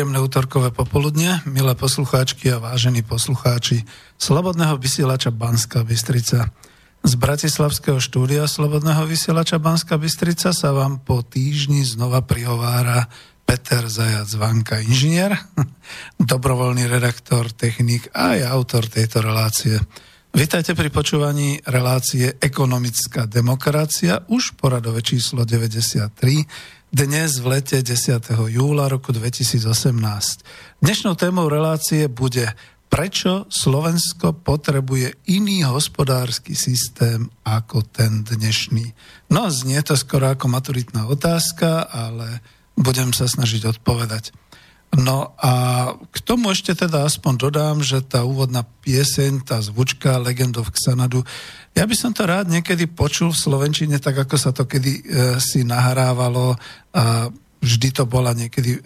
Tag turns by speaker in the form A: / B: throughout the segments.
A: Príjemné útorkové popoludne, milé poslucháčky a vážení poslucháči Slobodného vysielača Banska Bystrica. Z Bratislavského štúdia Slobodného vysielača Banska Bystrica sa vám po týždni znova prihovára Peter Zajac Vanka, inžinier, dobrovoľný redaktor, technik a aj autor tejto relácie. Vítajte pri počúvaní relácie Ekonomická demokracia, už poradové číslo 93, dnes v lete 10. júla roku 2018. Dnešnou témou relácie bude prečo Slovensko potrebuje iný hospodársky systém ako ten dnešný. No, znie to skoro ako maturitná otázka, ale budem sa snažiť odpovedať. No a k tomu ešte teda aspoň dodám, že tá úvodná pieseň, tá zvučka Legend of Xanadu, ja by som to rád niekedy počul v Slovenčine, tak ako sa to kedy e, si nahrávalo a vždy to bola niekedy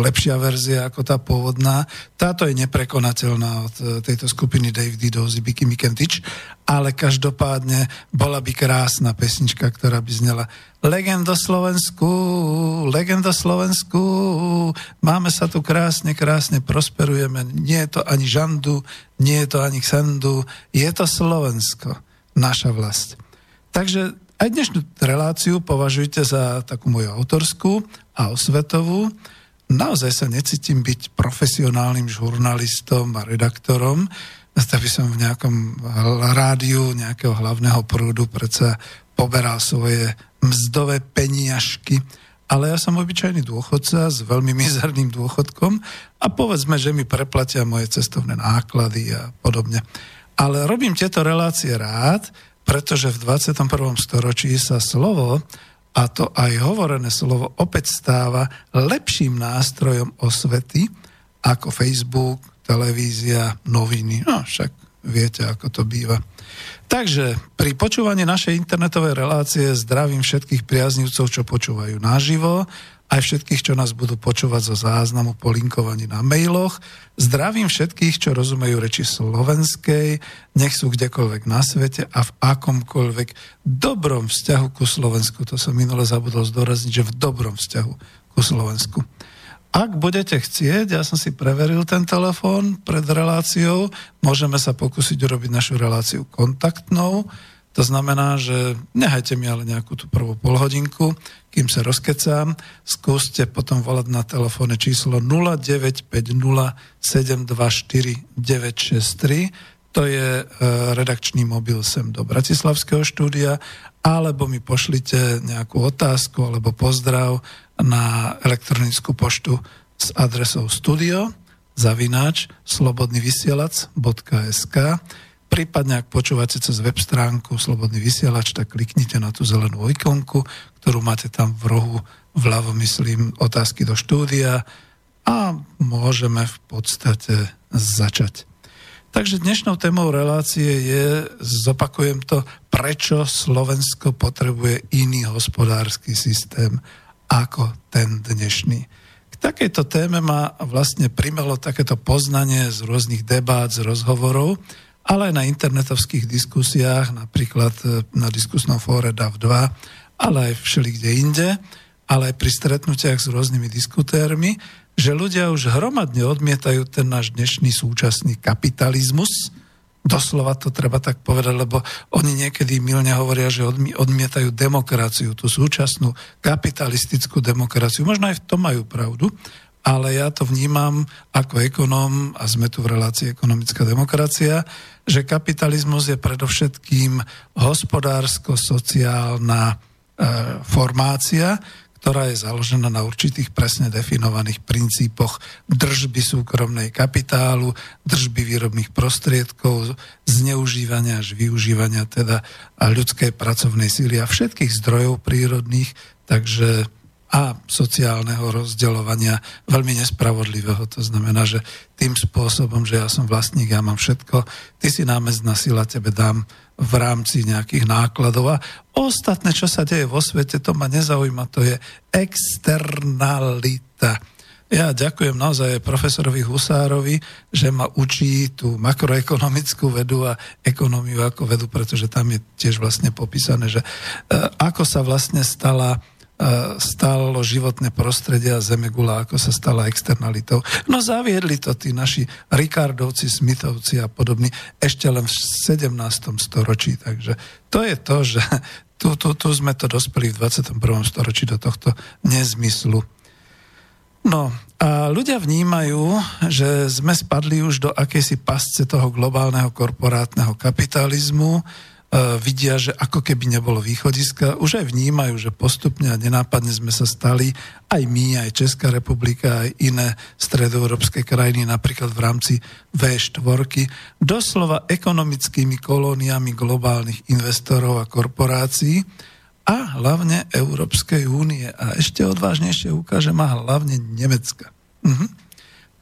A: lepšia verzia ako tá pôvodná. Táto je neprekonateľná od e, tejto skupiny Dave Didozy, Biky Mikentič, ale každopádne bola by krásna pesnička, ktorá by znela Legenda Slovensku, legenda Slovensku, máme sa tu krásne, krásne prosperujeme, nie je to ani žandu, nie je to ani xendu, je to Slovensko, naša vlast. Takže aj dnešnú reláciu považujte za takú moju autorskú a osvetovú. Naozaj sa necítim byť profesionálnym žurnalistom a redaktorom. tak by som v nejakom rádiu nejakého hlavného prúdu predsa poberal svoje mzdové peniažky. Ale ja som obyčajný dôchodca s veľmi mizerným dôchodkom a povedzme, že mi preplatia moje cestovné náklady a podobne. Ale robím tieto relácie rád, pretože v 21. storočí sa slovo, a to aj hovorené slovo, opäť stáva lepším nástrojom osvety ako Facebook, televízia, noviny. No však viete, ako to býva. Takže pri počúvaní našej internetovej relácie zdravím všetkých priaznivcov, čo počúvajú naživo, aj všetkých, čo nás budú počúvať zo záznamu po linkovaní na mailoch. Zdravím všetkých, čo rozumejú reči slovenskej, nech sú kdekoľvek na svete a v akomkoľvek dobrom vzťahu ku Slovensku. To som minule zabudol zdôrazniť, že v dobrom vzťahu ku Slovensku. Ak budete chcieť, ja som si preveril ten telefón pred reláciou, môžeme sa pokúsiť urobiť našu reláciu kontaktnou. To znamená, že nehajte mi ale nejakú tú prvú polhodinku, kým sa rozkecám. Skúste potom volať na telefónne číslo 0950 724 963. To je e, redakčný mobil sem do Bratislavského štúdia, alebo mi pošlite nejakú otázku alebo pozdrav na elektronickú poštu s adresou studio zavináč slobodnyvysielac.sk prípadne ak počúvate cez web stránku Slobodný vysielač, tak kliknite na tú zelenú ikonku, ktorú máte tam v rohu vľavo, myslím, otázky do štúdia a môžeme v podstate začať. Takže dnešnou témou relácie je, zopakujem to, prečo Slovensko potrebuje iný hospodársky systém ako ten dnešný. K takejto téme ma vlastne primelo takéto poznanie z rôznych debát, z rozhovorov, ale aj na internetovských diskusiách, napríklad e, na diskusnom fóre DAV2, ale aj všeli kde inde, ale aj pri stretnutiach s rôznymi diskutérmi, že ľudia už hromadne odmietajú ten náš dnešný súčasný kapitalizmus, Doslova to treba tak povedať, lebo oni niekedy milne hovoria, že odmietajú demokraciu, tú súčasnú kapitalistickú demokraciu. Možno aj v tom majú pravdu, ale ja to vnímam ako ekonóm, a sme tu v relácii ekonomická demokracia, že kapitalizmus je predovšetkým hospodársko-sociálna e, formácia, ktorá je založená na určitých presne definovaných princípoch držby súkromnej kapitálu, držby výrobných prostriedkov, zneužívania až využívania teda ľudskej pracovnej síly a všetkých zdrojov prírodných, takže a sociálneho rozdeľovania veľmi nespravodlivého. To znamená, že tým spôsobom, že ja som vlastník, ja mám všetko, ty si námestná sila, tebe dám v rámci nejakých nákladov a ostatné, čo sa deje vo svete, to ma nezaujíma, to je externalita. Ja ďakujem naozaj profesorovi Husárovi, že ma učí tú makroekonomickú vedu a ekonómiu ako vedu, pretože tam je tiež vlastne popísané, že e, ako sa vlastne stala stalo životné prostredie a Zemegula, ako sa stala externalitou. No zaviedli to tí naši Rikardovci, Smithovci a podobní ešte len v 17. storočí. Takže to je to, že tu, tu, tu sme to dospeli v 21. storočí do tohto nezmyslu. No a ľudia vnímajú, že sme spadli už do akejsi pasce toho globálneho korporátneho kapitalizmu, vidia, že ako keby nebolo východiska, už aj vnímajú, že postupne a nenápadne sme sa stali, aj my, aj Česká republika, aj iné stredoeurópske krajiny, napríklad v rámci V4, doslova ekonomickými kolóniami globálnych investorov a korporácií a hlavne Európskej únie. A ešte odvážnejšie ukáže ma hlavne Nemecka. Mhm.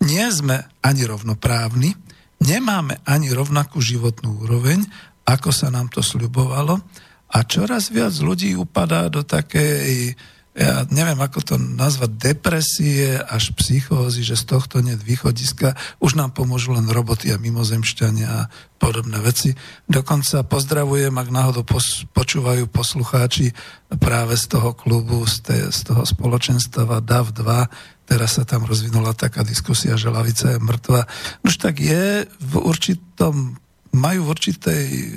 A: Nie sme ani rovnoprávni, nemáme ani rovnakú životnú úroveň ako sa nám to sľubovalo a čoraz viac ľudí upadá do takej, ja neviem ako to nazvať, depresie až psychózy, že z tohto nie východiska. Už nám pomôžu len roboty a mimozemšťania a podobné veci. Dokonca pozdravujem, ak náhodou pos, počúvajú poslucháči práve z toho klubu, z, te, z toho spoločenstva DAV 2, teraz sa tam rozvinula taká diskusia, že lavica je mŕtva. Už tak je v určitom majú v určitej e,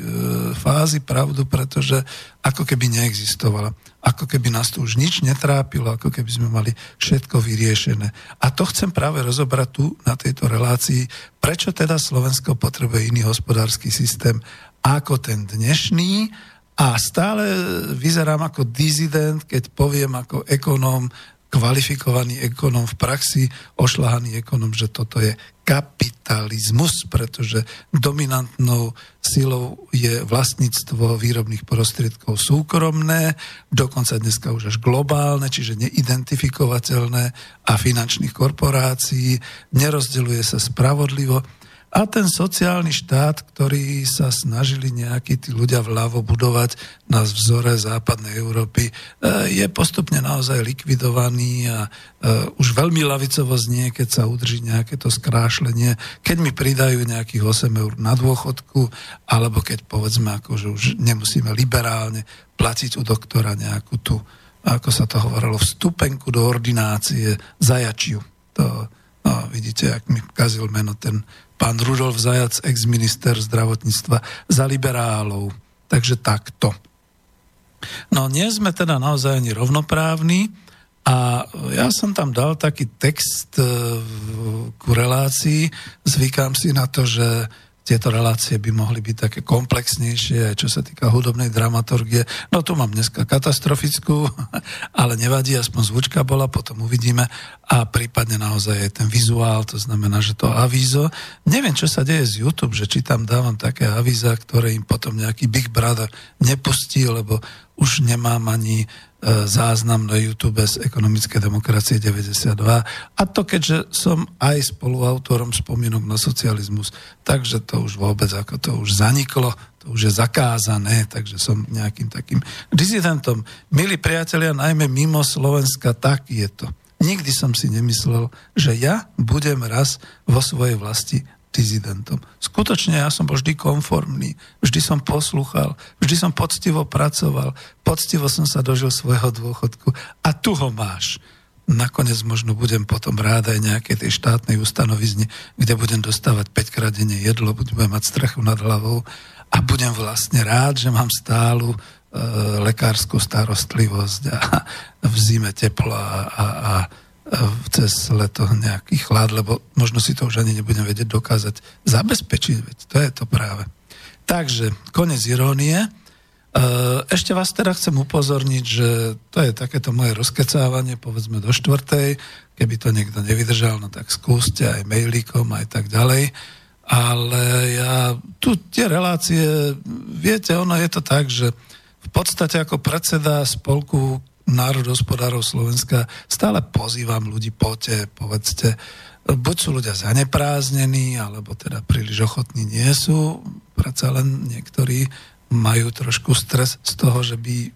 A: fázi pravdu, pretože ako keby neexistovala. Ako keby nás tu už nič netrápilo, ako keby sme mali všetko vyriešené. A to chcem práve rozobrať tu na tejto relácii, prečo teda Slovensko potrebuje iný hospodársky systém ako ten dnešný, a stále vyzerám ako dizident, keď poviem ako ekonóm, kvalifikovaný ekonóm v praxi, ošlahaný ekonóm, že toto je kapitalizmus, pretože dominantnou silou je vlastníctvo výrobných prostriedkov súkromné, dokonca dneska už až globálne, čiže neidentifikovateľné a finančných korporácií, nerozdeľuje sa spravodlivo a ten sociálny štát, ktorý sa snažili nejakí tí ľudia vľavo budovať na vzore západnej Európy, e, je postupne naozaj likvidovaný a e, už veľmi lavicovo znie, keď sa udrží nejaké to skrášlenie, keď mi pridajú nejakých 8 eur na dôchodku, alebo keď povedzme, ako, že už nemusíme liberálne platiť u doktora nejakú tú, ako sa to hovorilo, vstupenku do ordinácie zajačiu. To, no, vidíte, ak mi kazil meno ten pán Rudolf Zajac, ex-minister zdravotníctva za liberálov. Takže takto. No nie sme teda naozaj ani rovnoprávni a ja som tam dal taký text e, ku relácii. Zvykám si na to, že tieto relácie by mohli byť také komplexnejšie, čo sa týka hudobnej dramaturgie. No tu mám dneska katastrofickú, ale nevadí, aspoň zvučka bola, potom uvidíme. A prípadne naozaj je ten vizuál, to znamená, že to avízo. Neviem, čo sa deje z YouTube, že či tam dávam také avíza, ktoré im potom nejaký Big Brother nepustí, lebo už nemám ani záznam na YouTube z ekonomické demokracie 92. A to keďže som aj spoluautorom spomienok na socializmus, takže to už vôbec, ako to už zaniklo, to už je zakázané, takže som nejakým takým dizidentom. Milí priatelia, najmä mimo Slovenska, tak je to. Nikdy som si nemyslel, že ja budem raz vo svojej vlasti dizidentom. Skutočne ja som bol vždy konformný, vždy som poslúchal, vždy som poctivo pracoval, poctivo som sa dožil svojho dôchodku a tu ho máš. Nakoniec možno budem potom rád aj nejakej tej štátnej ustanovizni, kde budem dostávať 5 krát denne jedlo, budem mať strechu nad hlavou a budem vlastne rád, že mám stálu e, lekárskú starostlivosť a v zime teplo a, a, a cez leto nejaký chlad, lebo možno si to už ani nebudem vedieť dokázať zabezpečiť, veď to je to práve. Takže, konec irónie. E, ešte vás teda chcem upozorniť, že to je takéto moje rozkecávanie, povedzme do štvrtej, keby to niekto nevydržal, no tak skúste aj mailíkom, aj tak ďalej. Ale ja, tu tie relácie, viete, ono je to tak, že v podstate ako predseda spolku národospodárov Slovenska stále pozývam ľudí, poďte, povedzte, buď sú ľudia zanepráznení, alebo teda príliš ochotní nie sú, predsa len niektorí majú trošku stres z toho, že by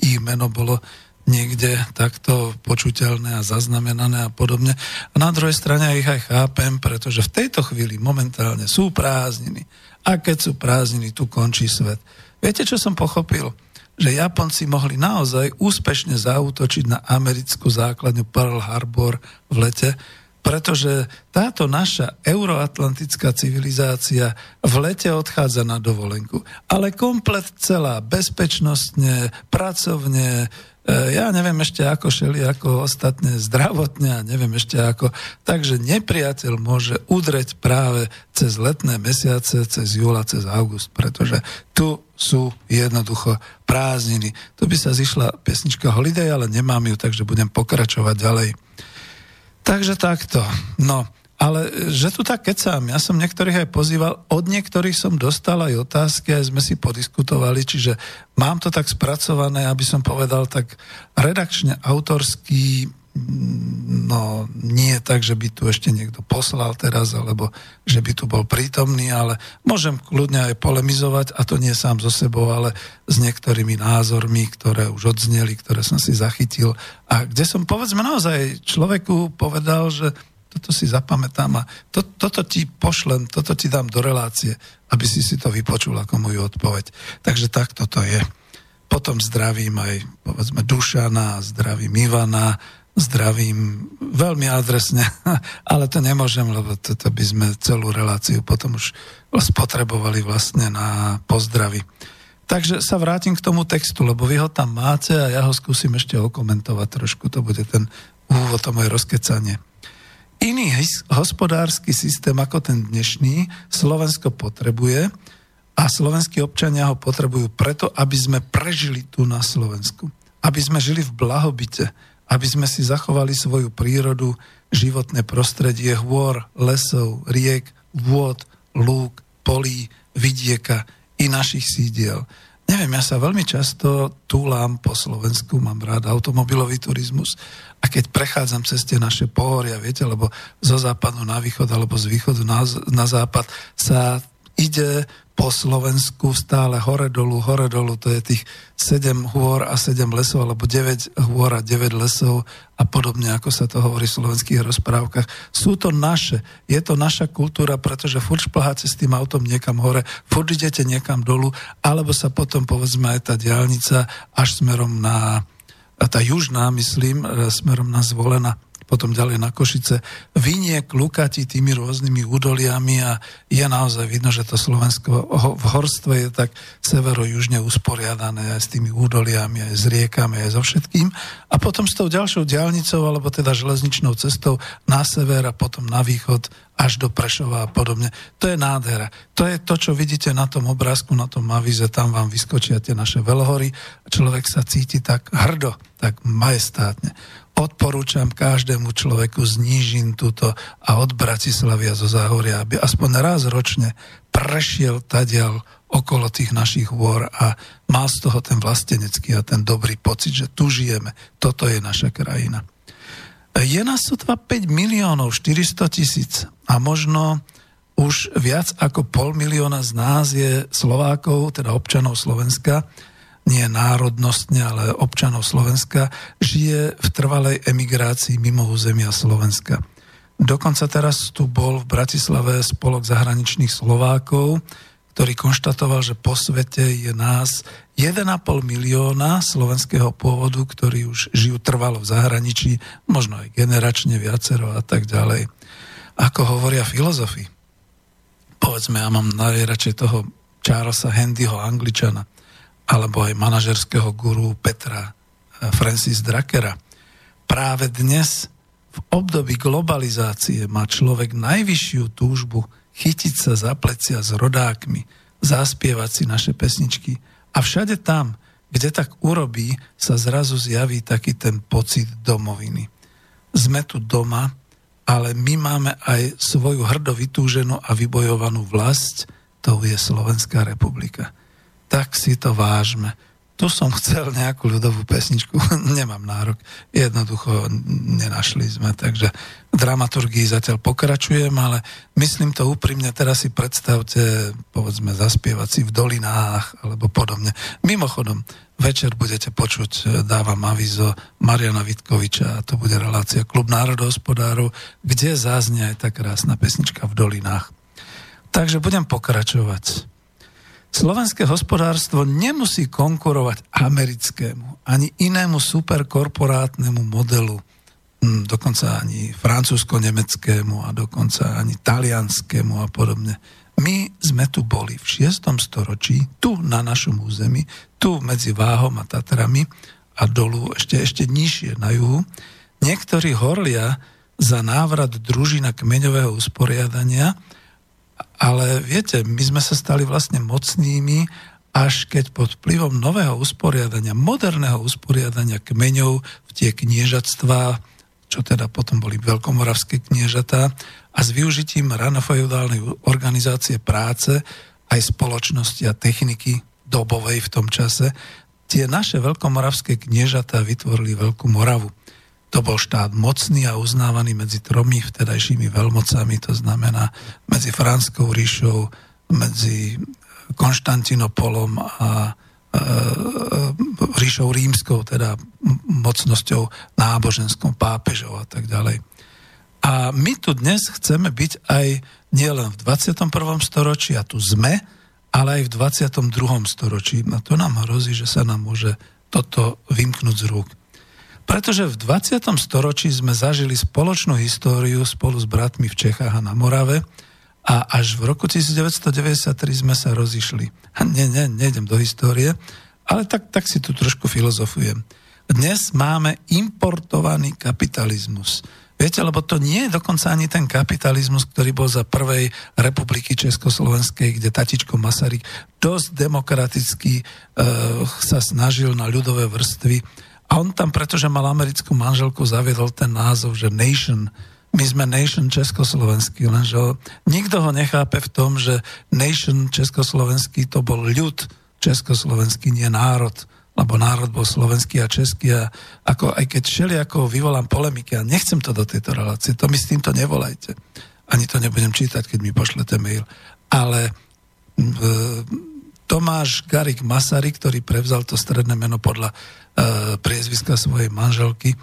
A: ich meno bolo niekde takto počuteľné a zaznamenané a podobne. A na druhej strane ich aj chápem, pretože v tejto chvíli momentálne sú prázdniny. A keď sú prázdniny, tu končí svet. Viete, čo som pochopil? Že Japonci mohli naozaj úspešne zautočiť na americkú základňu Pearl Harbor v lete, pretože táto naša euroatlantická civilizácia v lete odchádza na dovolenku. Ale komplet celá, bezpečnostne, pracovne, ja neviem ešte ako šeli, ako ostatné zdravotne a neviem ešte ako. Takže nepriateľ môže udreť práve cez letné mesiace, cez júla, cez august, pretože tu sú jednoducho prázdniny. Tu by sa zišla pesnička Holiday, ale nemám ju, takže budem pokračovať ďalej. Takže takto. No, ale že tu tak kecám, ja som niektorých aj pozýval, od niektorých som dostal aj otázky, aj sme si podiskutovali, čiže mám to tak spracované, aby som povedal tak redakčne, autorský, mm, no nie tak, že by tu ešte niekto poslal teraz, alebo že by tu bol prítomný, ale môžem kľudne aj polemizovať, a to nie sám so sebou, ale s niektorými názormi, ktoré už odzneli, ktoré som si zachytil. A kde som povedzme naozaj človeku povedal, že toto si zapamätám a to, toto ti pošlem, toto ti dám do relácie, aby si si to vypočul ako moju odpoveď. Takže takto to je. Potom zdravím aj, povedzme, Dušana, zdravím Ivana, zdravím veľmi adresne, ale to nemôžem, lebo toto by sme celú reláciu potom už spotrebovali vlastne na pozdravy. Takže sa vrátim k tomu textu, lebo vy ho tam máte a ja ho skúsim ešte okomentovať trošku. To bude ten úvod, to moje rozkecanie. Iný hospodársky systém ako ten dnešný Slovensko potrebuje a slovenskí občania ho potrebujú preto, aby sme prežili tu na Slovensku. Aby sme žili v blahobite, aby sme si zachovali svoju prírodu, životné prostredie hôr, lesov, riek, vôd, lúk, polí, vidieka, i našich sídiel. Neviem, ja sa veľmi často túlam po Slovensku, mám rád automobilový turizmus a keď prechádzam cez tie naše pohoria, viete, lebo zo západu na východ alebo z východu na, na západ sa ide po Slovensku stále hore dolu, hore dolu, to je tých 7 hôr a 7 lesov, alebo 9 hôr a 9 lesov a podobne, ako sa to hovorí v slovenských rozprávkach. Sú to naše, je to naša kultúra, pretože furt šplháte s tým autom niekam hore, furt idete niekam dolu, alebo sa potom povedzme aj tá diálnica až smerom na, tá južná, myslím, e, smerom na zvolená potom ďalej na Košice, vynie klukati tými rôznymi údoliami a je naozaj vidno, že to Slovensko v horstve je tak severo-južne usporiadané aj s tými údoliami, aj s riekami, aj so všetkým. A potom s tou ďalšou diálnicou, alebo teda železničnou cestou na sever a potom na východ až do Prešova a podobne. To je nádhera. To je to, čo vidíte na tom obrázku, na tom avize, tam vám vyskočia tie naše veľhory a človek sa cíti tak hrdo, tak majestátne odporúčam každému človeku z Nížin túto a od Bratislavy a zo Záhoria, aby aspoň raz ročne prešiel tadiaľ okolo tých našich hôr a mal z toho ten vlastenecký a ten dobrý pocit, že tu žijeme. Toto je naša krajina. Je nás sotva 5 miliónov 400 tisíc a možno už viac ako pol milióna z nás je Slovákov, teda občanov Slovenska, nie národnostne, ale občanov Slovenska, žije v trvalej emigrácii mimo územia Slovenska. Dokonca teraz tu bol v Bratislave spolok zahraničných Slovákov, ktorý konštatoval, že po svete je nás 1,5 milióna slovenského pôvodu, ktorí už žijú trvalo v zahraničí, možno aj generačne viacero a tak ďalej. Ako hovoria filozofi, povedzme, ja mám najradšej toho Charlesa Handyho, angličana, alebo aj manažerského guru Petra eh, Francis Drakera. Práve dnes, v období globalizácie, má človek najvyššiu túžbu chytiť sa za plecia s rodákmi, zaspievať si naše pesničky. A všade tam, kde tak urobí, sa zrazu zjaví taký ten pocit domoviny. Sme tu doma, ale my máme aj svoju hrdo vytúženú a vybojovanú vlast, to je Slovenská republika tak si to vážme. Tu som chcel nejakú ľudovú pesničku, nemám nárok, jednoducho nenašli sme, takže dramaturgii zatiaľ pokračujem, ale myslím to úprimne, teraz si predstavte, povedzme, zaspievať si v dolinách alebo podobne. Mimochodom, večer budete počuť, dávam avizo Mariana Vitkoviča a to bude relácia Klub národohospodárov, kde záznie aj tá krásna pesnička v dolinách. Takže budem pokračovať. Slovenské hospodárstvo nemusí konkurovať americkému ani inému superkorporátnemu modelu, hm, dokonca ani francúzsko-nemeckému a dokonca ani talianskému a podobne. My sme tu boli v 6. storočí, tu na našom území, tu medzi Váhom a Tatrami a dolu ešte, ešte nižšie na juhu. Niektorí horlia za návrat družina kmeňového usporiadania, ale viete, my sme sa stali vlastne mocnými, až keď pod vplyvom nového usporiadania, moderného usporiadania kmeňov v tie kniežatstvá, čo teda potom boli veľkomoravské kniežatá, a s využitím ranofeudálnej organizácie práce, aj spoločnosti a techniky dobovej v tom čase, tie naše veľkomoravské kniežatá vytvorili Veľkú Moravu. To bol štát mocný a uznávaný medzi tromi vtedajšími veľmocami, to znamená medzi Franskou ríšou, medzi Konštantinopolom a e, ríšou rímskou, teda mocnosťou náboženskou, pápežov a tak ďalej. A my tu dnes chceme byť aj nielen v 21. storočí, a tu sme, ale aj v 22. storočí. A to nám hrozí, že sa nám môže toto vymknúť z rúk. Pretože v 20. storočí sme zažili spoločnú históriu spolu s bratmi v Čechách a na Morave a až v roku 1993 sme sa rozišli. Nie, nie, nejdem do histórie, ale tak, tak si tu trošku filozofujem. Dnes máme importovaný kapitalizmus. Viete, lebo to nie je dokonca ani ten kapitalizmus, ktorý bol za prvej republiky Československej, kde tatičko Masaryk dosť demokraticky uh, sa snažil na ľudové vrstvy. A on tam, pretože mal americkú manželku, zaviedol ten názov, že nation, my sme nation československý, lenže ho, nikto ho nechápe v tom, že nation československý to bol ľud československý, nie národ lebo národ bol slovenský a český a ako, aj keď šeli ako vyvolám polemiky a nechcem to do tejto relácie, to mi s týmto nevolajte. Ani to nebudem čítať, keď mi pošlete mail. Ale e, Tomáš Garik Masaryk, ktorý prevzal to stredné meno podľa priezviska svojej manželky,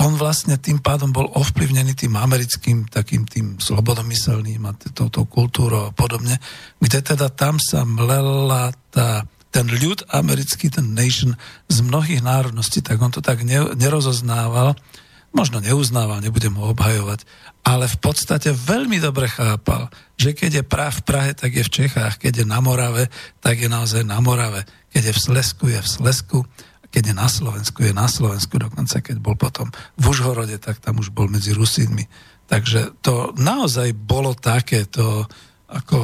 A: on vlastne tým pádom bol ovplyvnený tým americkým, takým tým slobodomyselným a touto kultúrou a podobne, kde teda tam sa mlela tá ten ľud americký, ten nation z mnohých národností, tak on to tak nerozoznával, možno neuznával, nebudem ho obhajovať, ale v podstate veľmi dobre chápal, že keď je prav v Prahe, tak je v Čechách, keď je na Morave, tak je naozaj na Morave, keď je v Slesku, je v Slesku, keď je na Slovensku, je na Slovensku, dokonca keď bol potom v Užhorode, tak tam už bol medzi Rusínmi. Takže to naozaj bolo takéto ako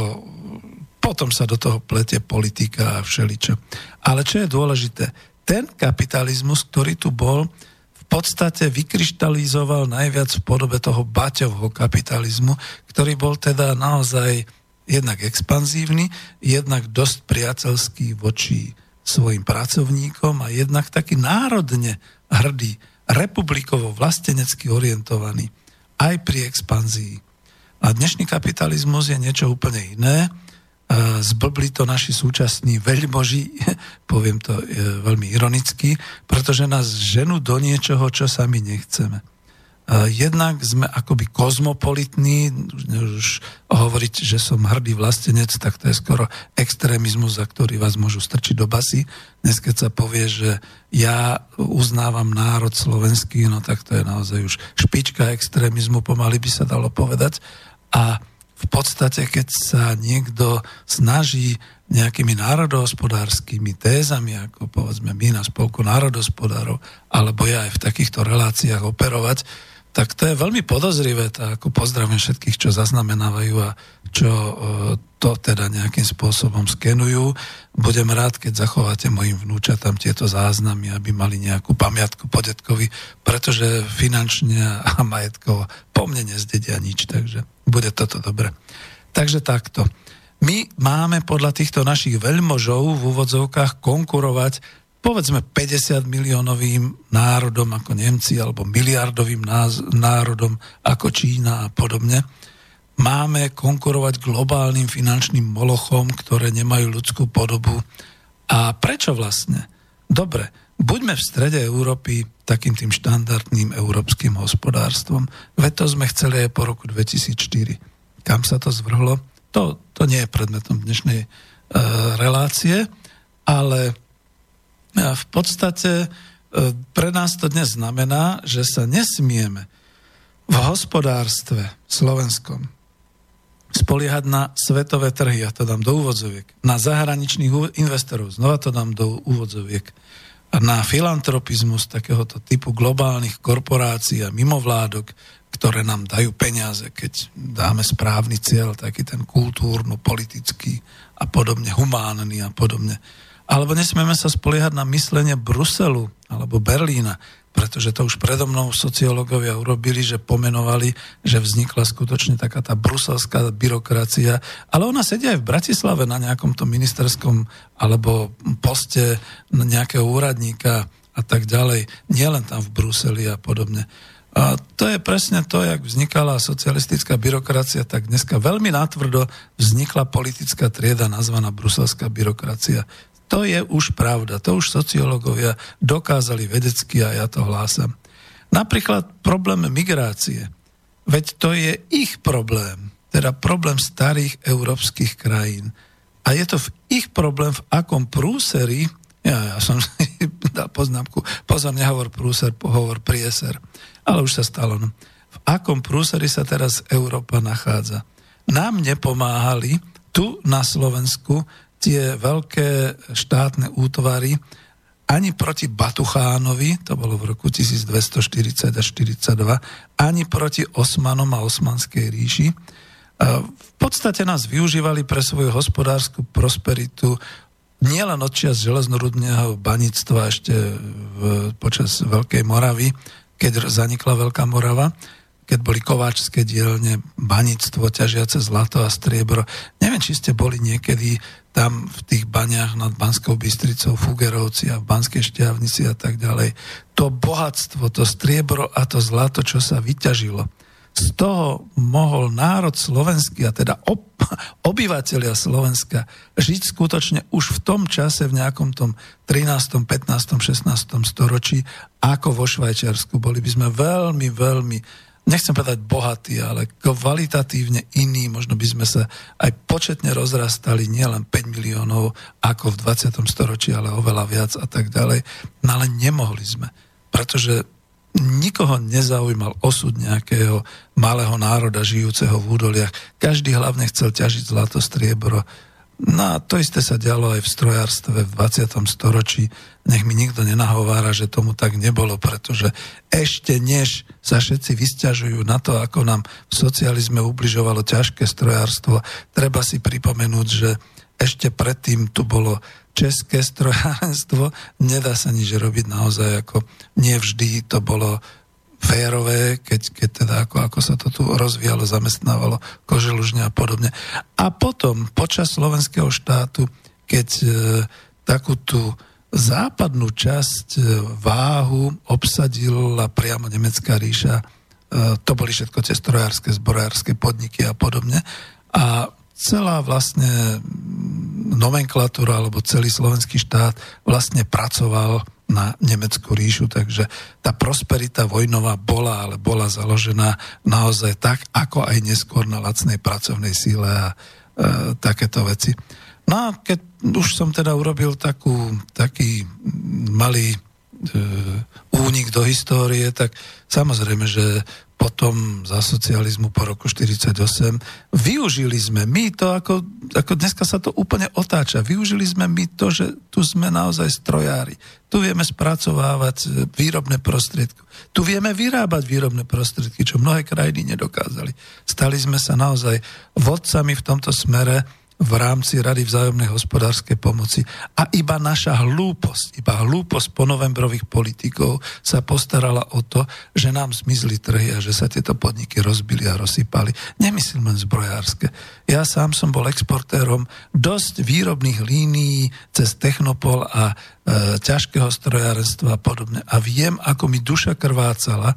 A: potom sa do toho plete politika a všeličo. Ale čo je dôležité, ten kapitalizmus, ktorý tu bol, v podstate vykryštalizoval najviac v podobe toho baťovho kapitalizmu, ktorý bol teda naozaj jednak expanzívny, jednak dosť priateľský voči svojim pracovníkom a jednak taký národne hrdý, republikovo vlastenecky orientovaný aj pri expanzii. A dnešný kapitalizmus je niečo úplne iné zblbli to naši súčasní veľmoži, poviem to e, veľmi ironicky, pretože nás ženú do niečoho, čo sami nechceme. Jednak sme akoby kozmopolitní, už hovoriť, že som hrdý vlastenec, tak to je skoro extrémizmus, za ktorý vás môžu strčiť do basy. Dnes, keď sa povie, že ja uznávam národ slovenský, no tak to je naozaj už špička extrémizmu, pomaly by sa dalo povedať. A v podstate, keď sa niekto snaží nejakými národohospodárskymi tézami, ako povedzme my na spolku národohospodárov, alebo ja aj v takýchto reláciách operovať, tak to je veľmi podozrivé, tak ako pozdravím všetkých, čo zaznamenávajú a čo e, to teda nejakým spôsobom skenujú. Budem rád, keď zachováte mojim vnúčatám tieto záznamy, aby mali nejakú pamiatku po detkovi, pretože finančne a majetkovo po mne nezdedia nič, takže bude toto dobre. Takže takto. My máme podľa týchto našich veľmožov v úvodzovkách konkurovať povedzme 50 miliónovým národom ako Nemci alebo miliardovým národom ako Čína a podobne. Máme konkurovať globálnym finančným molochom, ktoré nemajú ľudskú podobu. A prečo vlastne? Dobre, buďme v strede Európy takým tým štandardným európskym hospodárstvom. Veď to sme chceli aj po roku 2004. Kam sa to zvrhlo? To, to nie je predmetom dnešnej uh, relácie, ale v podstate e, pre nás to dnes znamená, že sa nesmieme v hospodárstve slovenskom spoliehať na svetové trhy, ja to dám do úvodzoviek, na zahraničných investorov, znova to dám do úvodzoviek, a na filantropizmus takéhoto typu globálnych korporácií a mimovládok, ktoré nám dajú peniaze, keď dáme správny cieľ, taký ten kultúrno, politický a podobne, humánny a podobne alebo nesmieme sa spoliehať na myslenie Bruselu alebo Berlína, pretože to už predo mnou sociológovia urobili, že pomenovali, že vznikla skutočne taká tá bruselská byrokracia, ale ona sedia aj v Bratislave na nejakom tom ministerskom alebo poste nejakého úradníka a tak ďalej, nielen tam v Bruseli a podobne. A to je presne to, jak vznikala socialistická byrokracia, tak dneska veľmi natvrdo vznikla politická trieda nazvaná bruselská byrokracia. To je už pravda, to už sociológovia dokázali vedecky a ja to hlásam. Napríklad problém migrácie. Veď to je ich problém, teda problém starých európskych krajín. A je to v ich problém, v akom prúseri Ja, ja som dal poznámku. Pozor, nehovor prúser, pohovor prieser. Ale už sa stalo. No. V akom prúseri sa teraz Európa nachádza? Nám nepomáhali tu na Slovensku tie veľké štátne útvary ani proti Batuchánovi, to bolo v roku 1240 až 42, ani proti Osmanom a Osmanskej ríši. V podstate nás využívali pre svoju hospodárskú prosperitu nielen od čias železnorudného banictva ešte v, počas Veľkej Moravy, keď zanikla Veľká Morava, keď boli kováčské dielne, banictvo, ťažiace zlato a striebro. Neviem, či ste boli niekedy tam v tých baniach nad Banskou Bystricou, Fugerovci a v Banskej šťavnici a tak ďalej. To bohatstvo, to striebro a to zlato, čo sa vyťažilo z toho mohol národ slovenský, a teda ob, obyvateľia Slovenska, žiť skutočne už v tom čase, v nejakom tom 13., 15., 16. storočí, ako vo Švajčiarsku. Boli by sme veľmi, veľmi, nechcem povedať bohatí, ale kvalitatívne iní, možno by sme sa aj početne rozrastali, nielen 5 miliónov ako v 20. storočí, ale oveľa viac a tak ďalej. No ale nemohli sme, pretože nikoho nezaujímal osud nejakého malého národa žijúceho v údoliach. Každý hlavne chcel ťažiť zlato, striebro. No a to isté sa dialo aj v strojárstve v 20. storočí. Nech mi nikto nenahovára, že tomu tak nebolo, pretože ešte než sa všetci vysťažujú na to, ako nám v socializme ubližovalo ťažké strojárstvo, treba si pripomenúť, že ešte predtým tu bolo české strojárenstvo, nedá sa nič robiť naozaj, ako nevždy to bolo férové, keď, keď teda ako, ako sa to tu rozvíjalo, zamestnávalo koželužne a podobne. A potom, počas slovenského štátu, keď e, takú tú západnú časť e, váhu obsadila priamo nemecká ríša, e, to boli všetko tie strojárske, zbrojárske podniky a podobne. A celá vlastne nomenklatúra alebo celý slovenský štát vlastne pracoval na Nemeckú ríšu, takže tá prosperita vojnová bola, ale bola založená naozaj tak, ako aj neskôr na lacnej pracovnej síle a e, takéto veci. No a keď už som teda urobil takú, taký malý únik do histórie, tak samozrejme, že potom za socializmu po roku 48. Využili sme my to, ako, ako dneska sa to úplne otáča, využili sme my to, že tu sme naozaj strojári. Tu vieme spracovávať výrobné prostriedky. Tu vieme vyrábať výrobné prostriedky, čo mnohé krajiny nedokázali. Stali sme sa naozaj vodcami v tomto smere v rámci Rady vzájomnej hospodárskej pomoci. A iba naša hlúposť, iba hlúposť ponovembrových politikov sa postarala o to, že nám zmizli trhy a že sa tieto podniky rozbili a rozsypali. Nemyslím len zbrojárske. Ja sám som bol exportérom dosť výrobných línií cez Technopol a e, ťažkého strojárenstva a podobne. A viem, ako mi duša krvácala,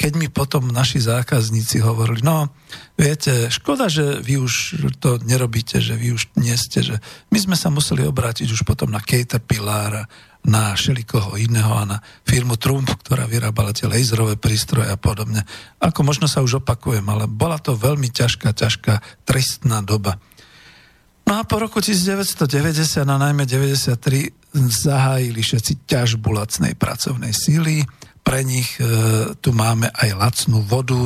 A: keď mi potom naši zákazníci hovorili, no viete, škoda, že vy už to nerobíte, že vy už nie ste, že my sme sa museli obrátiť už potom na Caterpillar, na šelikoho iného a na firmu Trump, ktorá vyrábala tie laserové prístroje a podobne. Ako možno sa už opakujem, ale bola to veľmi ťažká, ťažká trestná doba. No a po roku 1990 a najmä 93 zahájili všetci ťažbu lacnej pracovnej síly, pre nich e, tu máme aj lacnú vodu,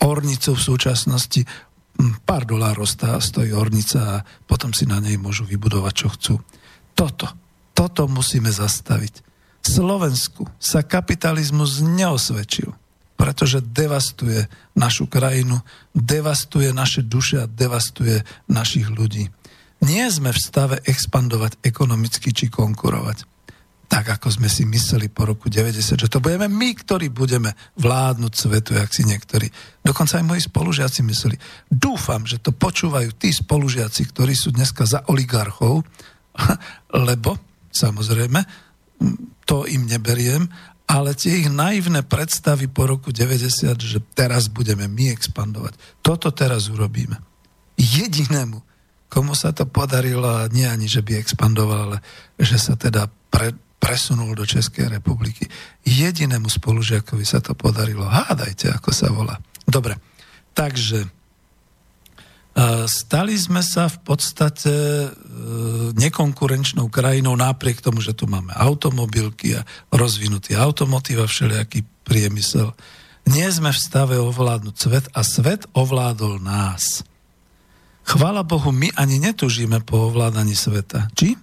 A: ornicu v súčasnosti, pár dolárov stojí ornica a potom si na nej môžu vybudovať, čo chcú. Toto, toto musíme zastaviť. V Slovensku sa kapitalizmus neosvedčil, pretože devastuje našu krajinu, devastuje naše duše a devastuje našich ľudí. Nie sme v stave expandovať ekonomicky či konkurovať tak ako sme si mysleli po roku 90, že to budeme my, ktorí budeme vládnuť svetu, jak si niektorí. Dokonca aj moji spolužiaci mysleli. Dúfam, že to počúvajú tí spolužiaci, ktorí sú dneska za oligarchov, lebo, samozrejme, to im neberiem, ale tie ich naivné predstavy po roku 90, že teraz budeme my expandovať, toto teraz urobíme. Jedinému, komu sa to podarilo, nie ani, že by expandoval, ale že sa teda pre, presunul do Českej republiky. Jedinému spolužiakovi sa to podarilo. Hádajte, ako sa volá. Dobre, takže stali sme sa v podstate e, nekonkurenčnou krajinou napriek tomu, že tu máme automobilky a rozvinutý automotív a všelijaký priemysel. Nie sme v stave ovládnuť svet a svet ovládol nás. Chvála Bohu, my ani netúžime po ovládaní sveta. Či?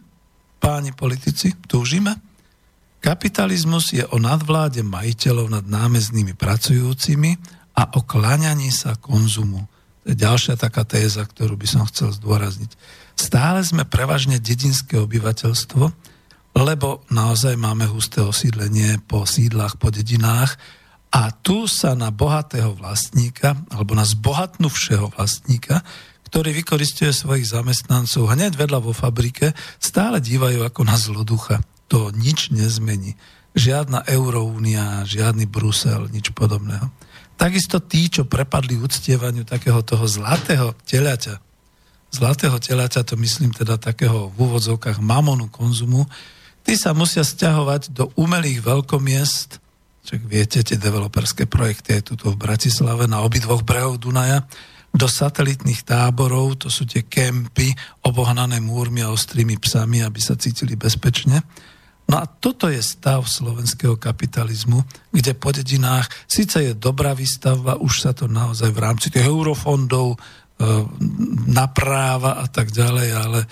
A: Páni politici, túžime? Kapitalizmus je o nadvláde majiteľov nad námeznými pracujúcimi a o kláňaní sa konzumu to je ďalšia taká téza, ktorú by som chcel zdôrazniť. Stále sme prevažne dedinské obyvateľstvo, lebo naozaj máme husté osídlenie po sídlach, po dedinách a tu sa na bohatého vlastníka, alebo na zbohatnúvšieho vlastníka, ktorý vykoristuje svojich zamestnancov hneď vedľa vo fabrike, stále dívajú ako na zloducha. To nič nezmení. Žiadna Euróúnia, žiadny Brusel, nič podobného. Takisto tí, čo prepadli uctievaniu takého toho zlatého telaťa, zlatého telaťa, to myslím teda takého v úvodzovkách mamonu konzumu, tí sa musia stiahovať do umelých veľkomiest, čak viete, tie developerské projekty je tuto v Bratislave na obidvoch brehoch Dunaja, do satelitných táborov, to sú tie kempy obohnané múrmi a ostrými psami, aby sa cítili bezpečne. No a toto je stav slovenského kapitalizmu, kde po dedinách síce je dobrá výstavba, už sa to naozaj v rámci tých eurofondov e, napráva a tak ďalej, ale e,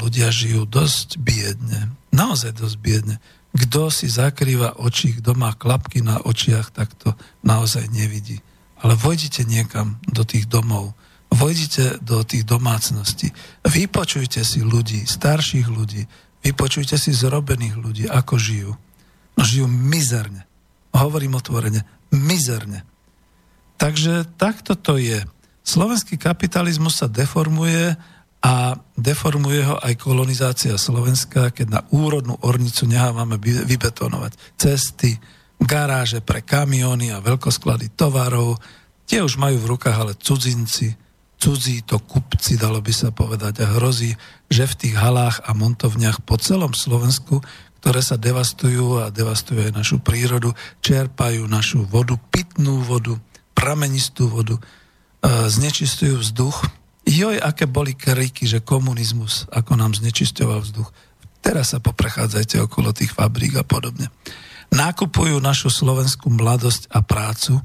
A: ľudia žijú dosť biedne. Naozaj dosť biedne. Kto si zakrýva oči, kto má klapky na očiach, tak to naozaj nevidí. Ale vojdite niekam do tých domov, vojdite do tých domácností, vypočujte si ľudí, starších ľudí, Vypočujte si zrobených ľudí, ako žijú. No, žijú mizerne. Hovorím otvorene, mizerne. Takže takto to je. Slovenský kapitalizmus sa deformuje a deformuje ho aj kolonizácia Slovenska, keď na úrodnú ornicu nehávame vybetonovať cesty, garáže pre kamiony a veľkosklady tovarov. Tie už majú v rukách ale cudzinci, cudzí to kupci, dalo by sa povedať, a hrozí, že v tých halách a montovniach po celom Slovensku, ktoré sa devastujú a devastujú aj našu prírodu, čerpajú našu vodu, pitnú vodu, pramenistú vodu, znečistujú vzduch. Joj, aké boli kriky, že komunizmus, ako nám znečisťoval vzduch. Teraz sa poprechádzajte okolo tých fabrík a podobne. Nakupujú našu slovenskú mladosť a prácu,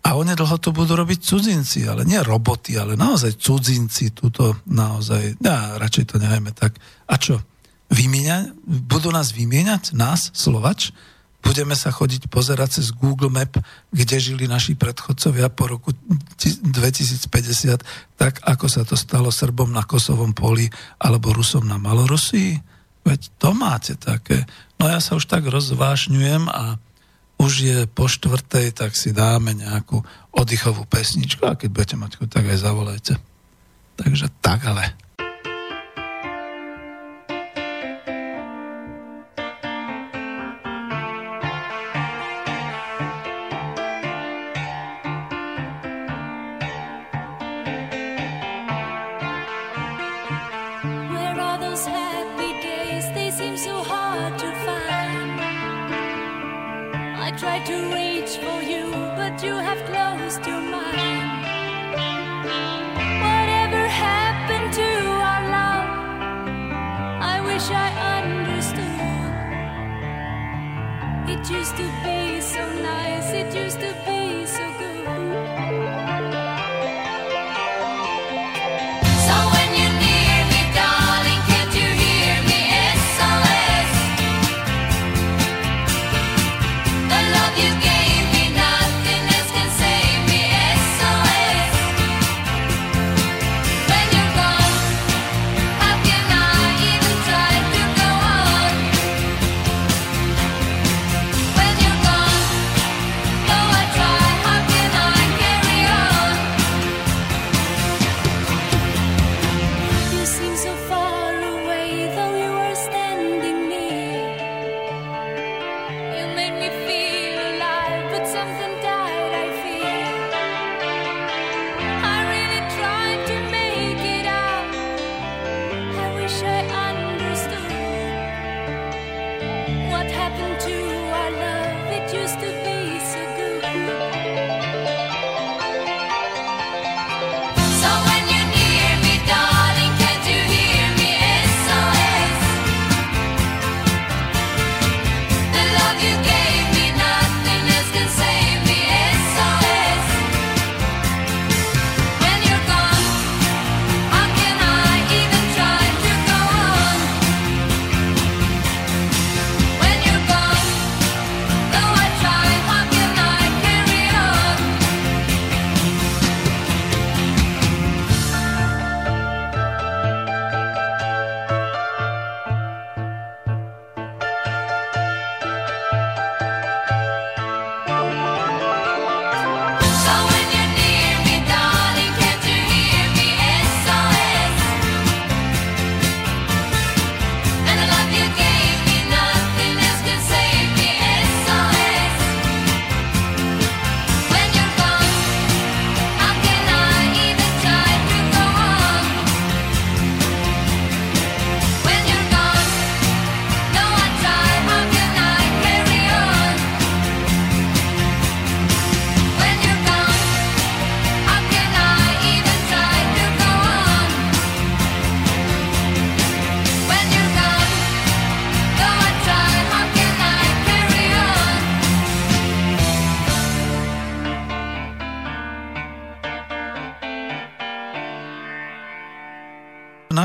A: a onedlho to budú robiť cudzinci, ale nie roboty, ale naozaj cudzinci, tuto naozaj, ja radšej to nehajme tak. A čo? Vymieňa, budú nás vymieňať, nás, Slovač? Budeme sa chodiť pozerať cez Google Map, kde žili naši predchodcovia po roku 2050, tak ako sa to stalo Srbom na Kosovom poli alebo Rusom na Malorusii? Veď to máte také. No ja sa už tak rozvášňujem a už je po štvrtej, tak si dáme nejakú oddychovú pesničku a keď budete mať chuť, tak aj zavolajte. Takže tak ale.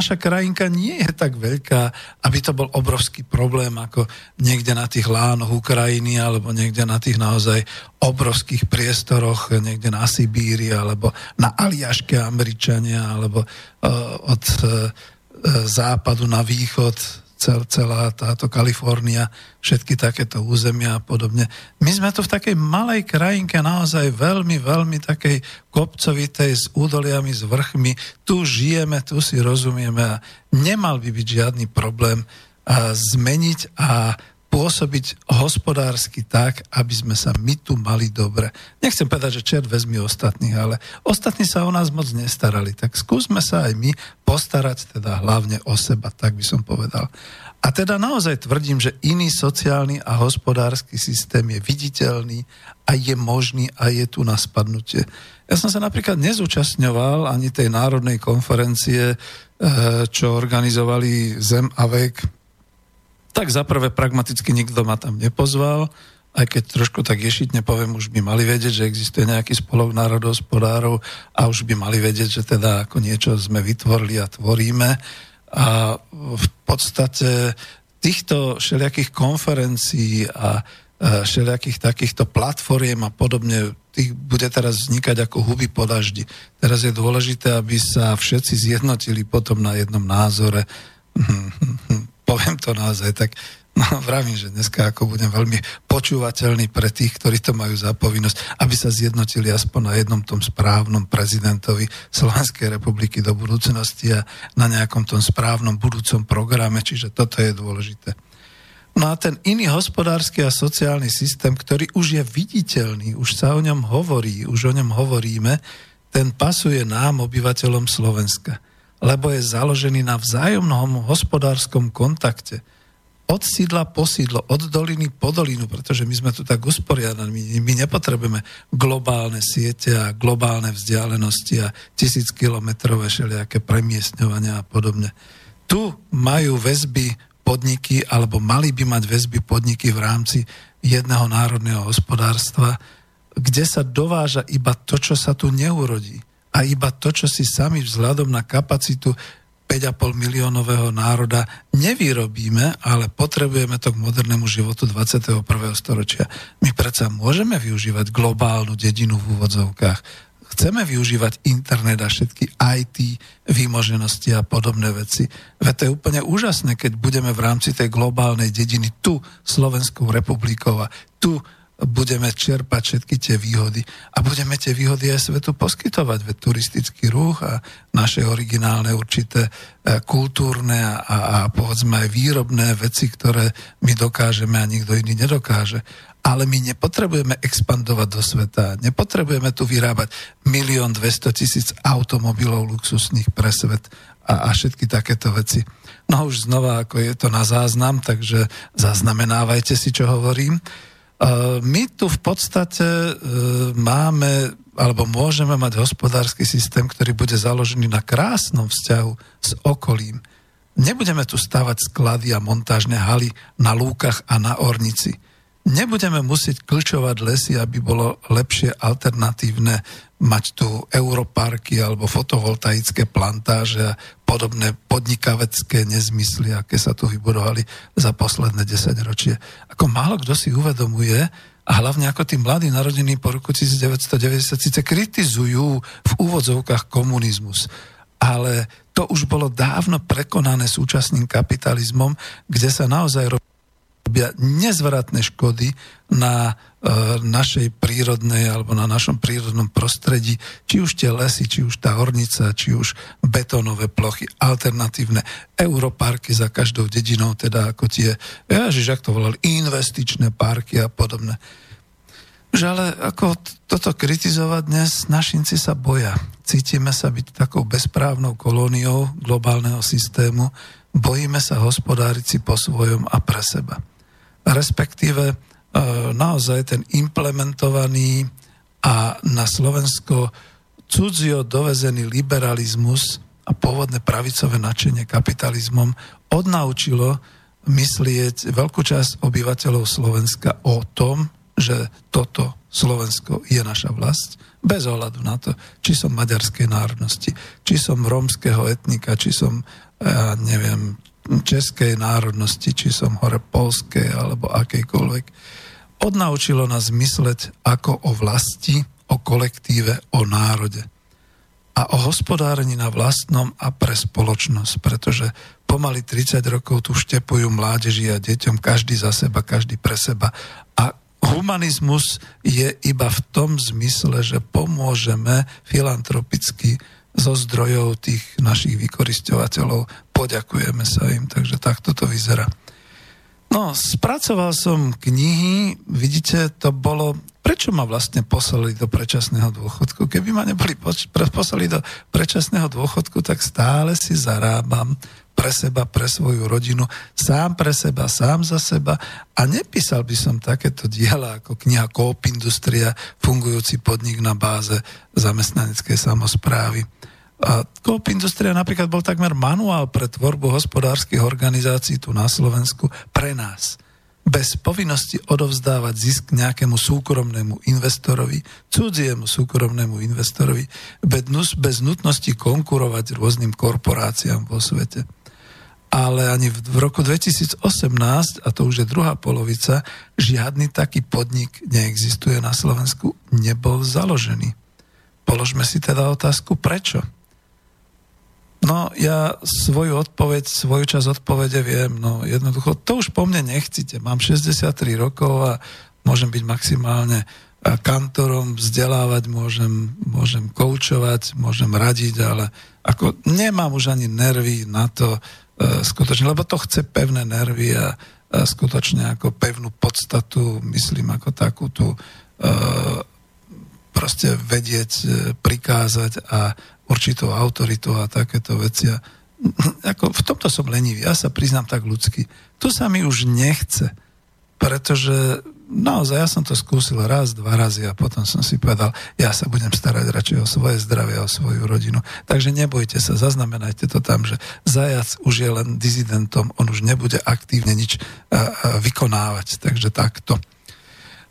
A: Naša krajinka nie je tak veľká, aby to bol obrovský problém ako niekde na tých lánoch Ukrajiny alebo niekde na tých naozaj obrovských priestoroch, niekde na Sibíri alebo na Aliaške Američania alebo uh, od uh, západu na východ cel, celá táto Kalifornia, všetky takéto územia a podobne. My sme tu v takej malej krajinke, naozaj veľmi, veľmi takej kopcovitej s údoliami, s vrchmi. Tu žijeme, tu si rozumieme a nemal by byť žiadny problém a zmeniť a pôsobiť hospodársky tak, aby sme sa my tu mali dobre. Nechcem povedať, že čert vezmi ostatných, ale ostatní sa o nás moc nestarali. Tak skúsme sa aj my postarať teda hlavne o seba, tak by som povedal. A teda naozaj tvrdím, že iný sociálny a hospodársky systém je viditeľný a je možný a je tu na spadnutie. Ja som sa napríklad nezúčastňoval ani tej národnej konferencie, eh, čo organizovali Zem a vek tak zaprvé pragmaticky nikto ma tam nepozval, aj keď trošku tak ješitne poviem, už by mali vedieť, že existuje nejaký spolok národohospodárov a už by mali vedieť, že teda ako niečo sme vytvorili a tvoríme. A v podstate týchto všelijakých konferencií a všelijakých takýchto platformiem a podobne, tých bude teraz vznikať ako huby po daždi. Teraz je dôležité, aby sa všetci zjednotili potom na jednom názore poviem to naozaj tak, no vravím, že dneska ako budem veľmi počúvateľný pre tých, ktorí to majú za povinnosť, aby sa zjednotili aspoň na jednom tom správnom prezidentovi Slovenskej republiky do budúcnosti a na nejakom tom správnom budúcom programe, čiže toto je dôležité. No a ten iný hospodársky a sociálny systém, ktorý už je viditeľný, už sa o ňom hovorí, už o ňom hovoríme, ten pasuje nám, obyvateľom Slovenska lebo je založený na vzájomnom hospodárskom kontakte. Od sídla po sídlo, od doliny po dolinu, pretože my sme tu tak usporiadaní, my, nepotrebujeme globálne siete a globálne vzdialenosti a tisíc kilometrové všelijaké premiestňovania a podobne. Tu majú väzby podniky, alebo mali by mať väzby podniky v rámci jedného národného hospodárstva, kde sa dováža iba to, čo sa tu neurodí a iba to, čo si sami vzhľadom na kapacitu 5,5 miliónového národa nevyrobíme, ale potrebujeme to k modernému životu 21. storočia. My predsa môžeme využívať globálnu dedinu v úvodzovkách. Chceme využívať internet a všetky IT výmoženosti a podobné veci. Veď to je úplne úžasné, keď budeme v rámci tej globálnej dediny tu Slovenskou republikou a tu budeme čerpať všetky tie výhody a budeme tie výhody aj svetu poskytovať, veď turistický ruch a naše originálne určité e, kultúrne a, a, a povedzme aj výrobné veci, ktoré my dokážeme a nikto iný nedokáže. Ale my nepotrebujeme expandovať do sveta, nepotrebujeme tu vyrábať milión dvesto tisíc automobilov luxusných pre svet a, a všetky takéto veci. No už znova, ako je to na záznam, takže zaznamenávajte si, čo hovorím. My tu v podstate e, máme alebo môžeme mať hospodársky systém, ktorý bude založený na krásnom vzťahu s okolím. Nebudeme tu stavať sklady a montážne haly na lúkach a na ornici nebudeme musieť klčovať lesy, aby bolo lepšie alternatívne mať tu europarky alebo fotovoltaické plantáže a podobné podnikavecké nezmysly, aké sa tu vybudovali za posledné 10 ročie. Ako málo kto si uvedomuje, a hlavne ako tí mladí narodení po roku 1990 síce kritizujú v úvodzovkách komunizmus, ale to už bolo dávno prekonané súčasným kapitalizmom, kde sa naozaj robia nezvratné škody na našej prírodnej alebo na našom prírodnom prostredí, či už tie lesy, či už tá hornica, či už betónové plochy, alternatívne europarky za každou dedinou, teda ako tie, ježiš, ak to volali, investičné parky a podobné. Že ale ako toto kritizovať dnes, našinci sa boja. Cítime sa byť takou bezprávnou kolóniou globálneho systému, bojíme sa hospodáriť si po svojom a pre seba respektíve e, naozaj ten implementovaný a na Slovensko cudzio dovezený liberalizmus a pôvodné pravicové načenie kapitalizmom odnaučilo myslieť veľkú časť obyvateľov Slovenska o tom, že toto Slovensko je naša vlast, bez ohľadu na to, či som maďarskej národnosti, či som rómskeho etnika, či som, ja neviem, českej národnosti, či som hore polskej alebo akejkoľvek. Odnaučilo nás mysleť ako o vlasti, o kolektíve, o národe a o hospodárení na vlastnom a pre spoločnosť, pretože pomaly 30 rokov tu štepujú mládeži a deťom každý za seba, každý pre seba a humanizmus je iba v tom zmysle, že pomôžeme filantropicky zo zdrojov tých našich vykoristovateľov, poďakujeme sa im, takže takto to vyzerá. No, spracoval som knihy, vidíte, to bolo, prečo ma vlastne poslali do predčasného dôchodku? Keby ma neboli poslali do predčasného dôchodku, tak stále si zarábam pre seba, pre svoju rodinu, sám pre seba, sám za seba a nepísal by som takéto diela ako kniha Coop Industria, fungujúci podnik na báze zamestnaneckej samozprávy. A Coop Industria napríklad bol takmer manuál pre tvorbu hospodárskych organizácií tu na Slovensku pre nás. Bez povinnosti odovzdávať zisk nejakému súkromnému investorovi, cudziemu súkromnému investorovi, bez nutnosti konkurovať rôznym korporáciám vo svete. Ale ani v roku 2018, a to už je druhá polovica, žiadny taký podnik neexistuje na Slovensku, nebol založený. Položme si teda otázku, prečo? No ja svoju odpoveď, svoju časť odpovede viem, no jednoducho, to už po mne nechcite. Mám 63 rokov a môžem byť maximálne kantorom, vzdelávať, môžem, môžem koučovať, môžem radiť, ale ako nemám už ani nervy na to e, skutočne, lebo to chce pevné nervy a, a skutočne ako pevnú podstatu, myslím ako takú tú e, proste vedieť, e, prikázať a, určitou autoritou a takéto veci. A, ako, v tomto som lenivý, ja sa priznám tak ľudsky. Tu sa mi už nechce, pretože naozaj ja som to skúsil raz, dva razy a potom som si povedal, ja sa budem starať radšej o svoje zdravie a o svoju rodinu. Takže nebojte sa, zaznamenajte to tam, že zajac už je len dizidentom, on už nebude aktívne nič vykonávať. Takže takto.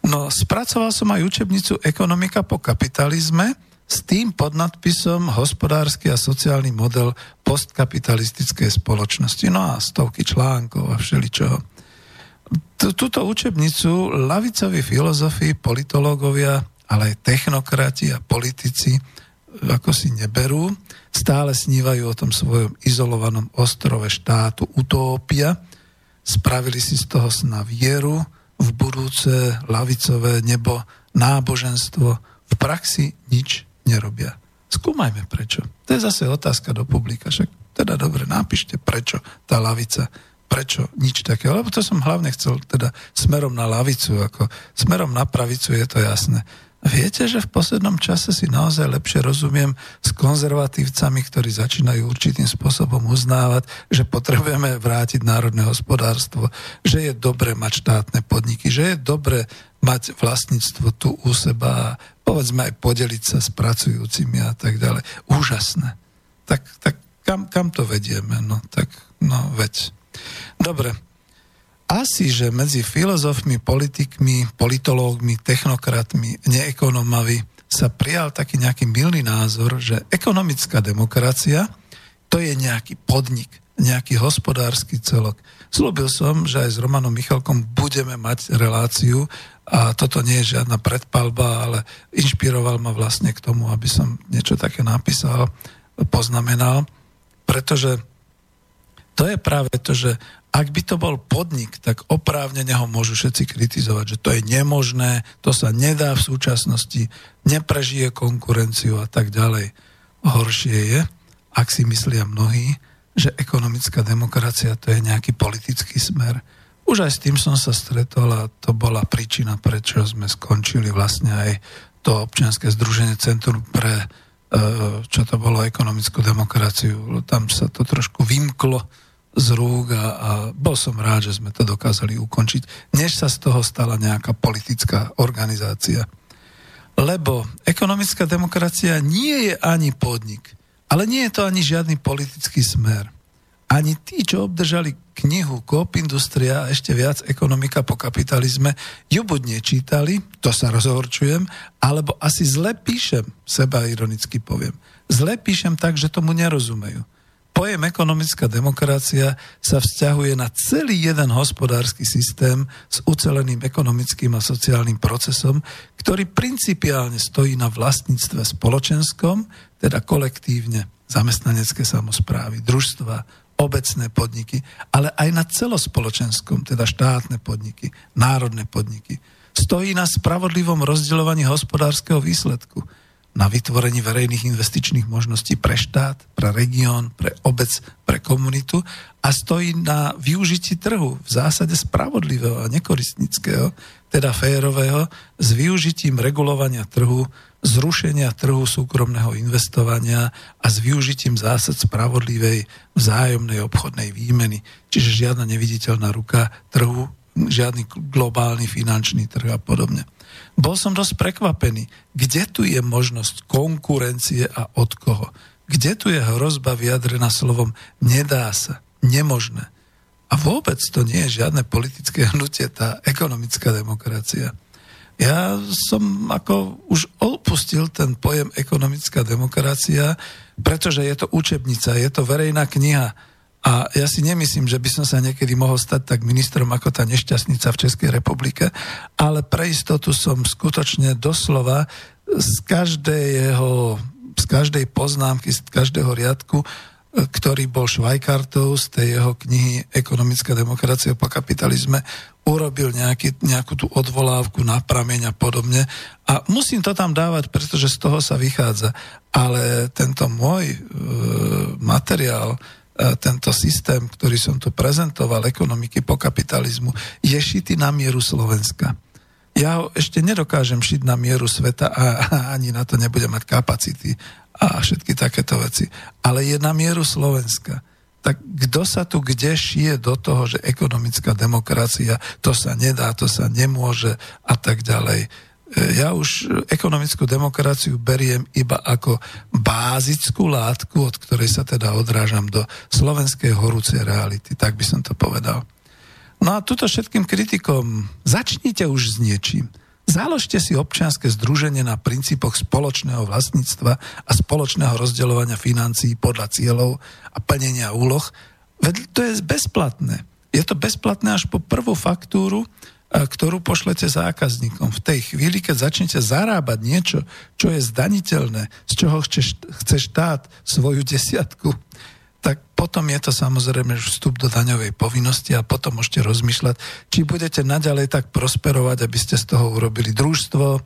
A: No, spracoval som aj učebnicu Ekonomika po kapitalizme, s tým podnadpisom hospodársky a sociálny model postkapitalistickej spoločnosti. No a stovky článkov a všeličoho. Túto učebnicu lavicoví filozofi, politológovia, ale aj technokrati a politici ako si neberú. Stále snívajú o tom svojom izolovanom ostrove štátu utópia. Spravili si z toho sna vieru v budúce lavicové nebo, náboženstvo. V praxi nič nerobia. Skúmajme prečo. To je zase otázka do publika. Však teda dobre, napíšte prečo tá lavica, prečo nič takého. Lebo to som hlavne chcel teda smerom na lavicu, ako smerom na pravicu je to jasné. Viete, že v poslednom čase si naozaj lepšie rozumiem s konzervatívcami, ktorí začínajú určitým spôsobom uznávať, že potrebujeme vrátiť národné hospodárstvo, že je dobre mať štátne podniky, že je dobre mať vlastníctvo tu u seba a povedzme aj podeliť sa s pracujúcimi a tak ďalej. Úžasné. Tak, tak kam, kam to vedieme? No tak, no veď. Dobre, asi, že medzi filozofmi, politikmi, politológmi, technokratmi, neekonomami sa prijal taký nejaký milný názor, že ekonomická demokracia to je nejaký podnik, nejaký hospodársky celok. Slúbil som, že aj s Romanom Michalkom budeme mať reláciu a toto nie je žiadna predpalba, ale inšpiroval ma vlastne k tomu, aby som niečo také napísal, poznamenal, pretože to je práve to, že ak by to bol podnik, tak oprávnene ho môžu všetci kritizovať, že to je nemožné, to sa nedá v súčasnosti, neprežije konkurenciu a tak ďalej. Horšie je, ak si myslia mnohí, že ekonomická demokracia to je nejaký politický smer. Už aj s tým som sa stretol a to bola príčina, prečo sme skončili vlastne aj to občianske združenie Centrum pre e, čo to bolo ekonomickú demokraciu. Tam sa to trošku vymklo z rúk a, a bol som rád, že sme to dokázali ukončiť, než sa z toho stala nejaká politická organizácia. Lebo ekonomická demokracia nie je ani podnik, ale nie je to ani žiadny politický smer. Ani tí, čo obdržali knihu Coop Industria a ešte viac ekonomika po kapitalizme, ju buď nečítali, to sa rozhorčujem, alebo asi zle píšem, seba ironicky poviem. Zle píšem tak, že tomu nerozumejú. Pojem ekonomická demokracia sa vzťahuje na celý jeden hospodársky systém s uceleným ekonomickým a sociálnym procesom, ktorý principiálne stojí na vlastníctve spoločenskom, teda kolektívne zamestnanecké samozprávy, družstva, obecné podniky, ale aj na celospoločenskom, teda štátne podniky, národné podniky. Stojí na spravodlivom rozdeľovaní hospodárskeho výsledku – na vytvorení verejných investičných možností pre štát, pre región, pre obec, pre komunitu a stojí na využití trhu v zásade spravodlivého a nekoristnického, teda férového, s využitím regulovania trhu, zrušenia trhu súkromného investovania a s využitím zásad spravodlivej vzájomnej obchodnej výmeny. Čiže žiadna neviditeľná ruka trhu, žiadny globálny finančný trh a podobne. Bol som dosť prekvapený, kde tu je možnosť konkurencie a od koho. Kde tu je hrozba vyjadrená slovom nedá sa, nemožné. A vôbec to nie je žiadne politické hnutie, tá ekonomická demokracia. Ja som ako už opustil ten pojem ekonomická demokracia, pretože je to učebnica, je to verejná kniha. A ja si nemyslím, že by som sa niekedy mohol stať tak ministrom ako tá nešťastnica v Českej republike, ale pre istotu som skutočne doslova z každého, z každej poznámky, z každého riadku, ktorý bol Švajkartov z tej jeho knihy Ekonomická demokracia po kapitalizme, urobil nejaký, nejakú tú odvolávku na prameň a podobne. A musím to tam dávať, pretože z toho sa vychádza. Ale tento môj e, materiál, E, tento systém, ktorý som tu prezentoval, ekonomiky po kapitalizmu, je šitý na mieru Slovenska. Ja ho ešte nedokážem šiť na mieru sveta a, ani na to nebudem mať kapacity a všetky takéto veci. Ale je na mieru Slovenska. Tak kto sa tu kde šije do toho, že ekonomická demokracia, to sa nedá, to sa nemôže a tak ďalej ja už ekonomickú demokraciu beriem iba ako bázickú látku, od ktorej sa teda odrážam do slovenskej horúcej reality, tak by som to povedal. No a tuto všetkým kritikom začnite už s niečím. Založte si občianske združenie na princípoch spoločného vlastníctva a spoločného rozdeľovania financií podľa cieľov a plnenia úloh. Veď to je bezplatné. Je to bezplatné až po prvú faktúru, ktorú pošlete zákazníkom. V tej chvíli, keď začnete zarábať niečo, čo je zdaniteľné, z čoho chce, chce štát svoju desiatku, tak potom je to samozrejme vstup do daňovej povinnosti a potom môžete rozmýšľať, či budete naďalej tak prosperovať, aby ste z toho urobili družstvo,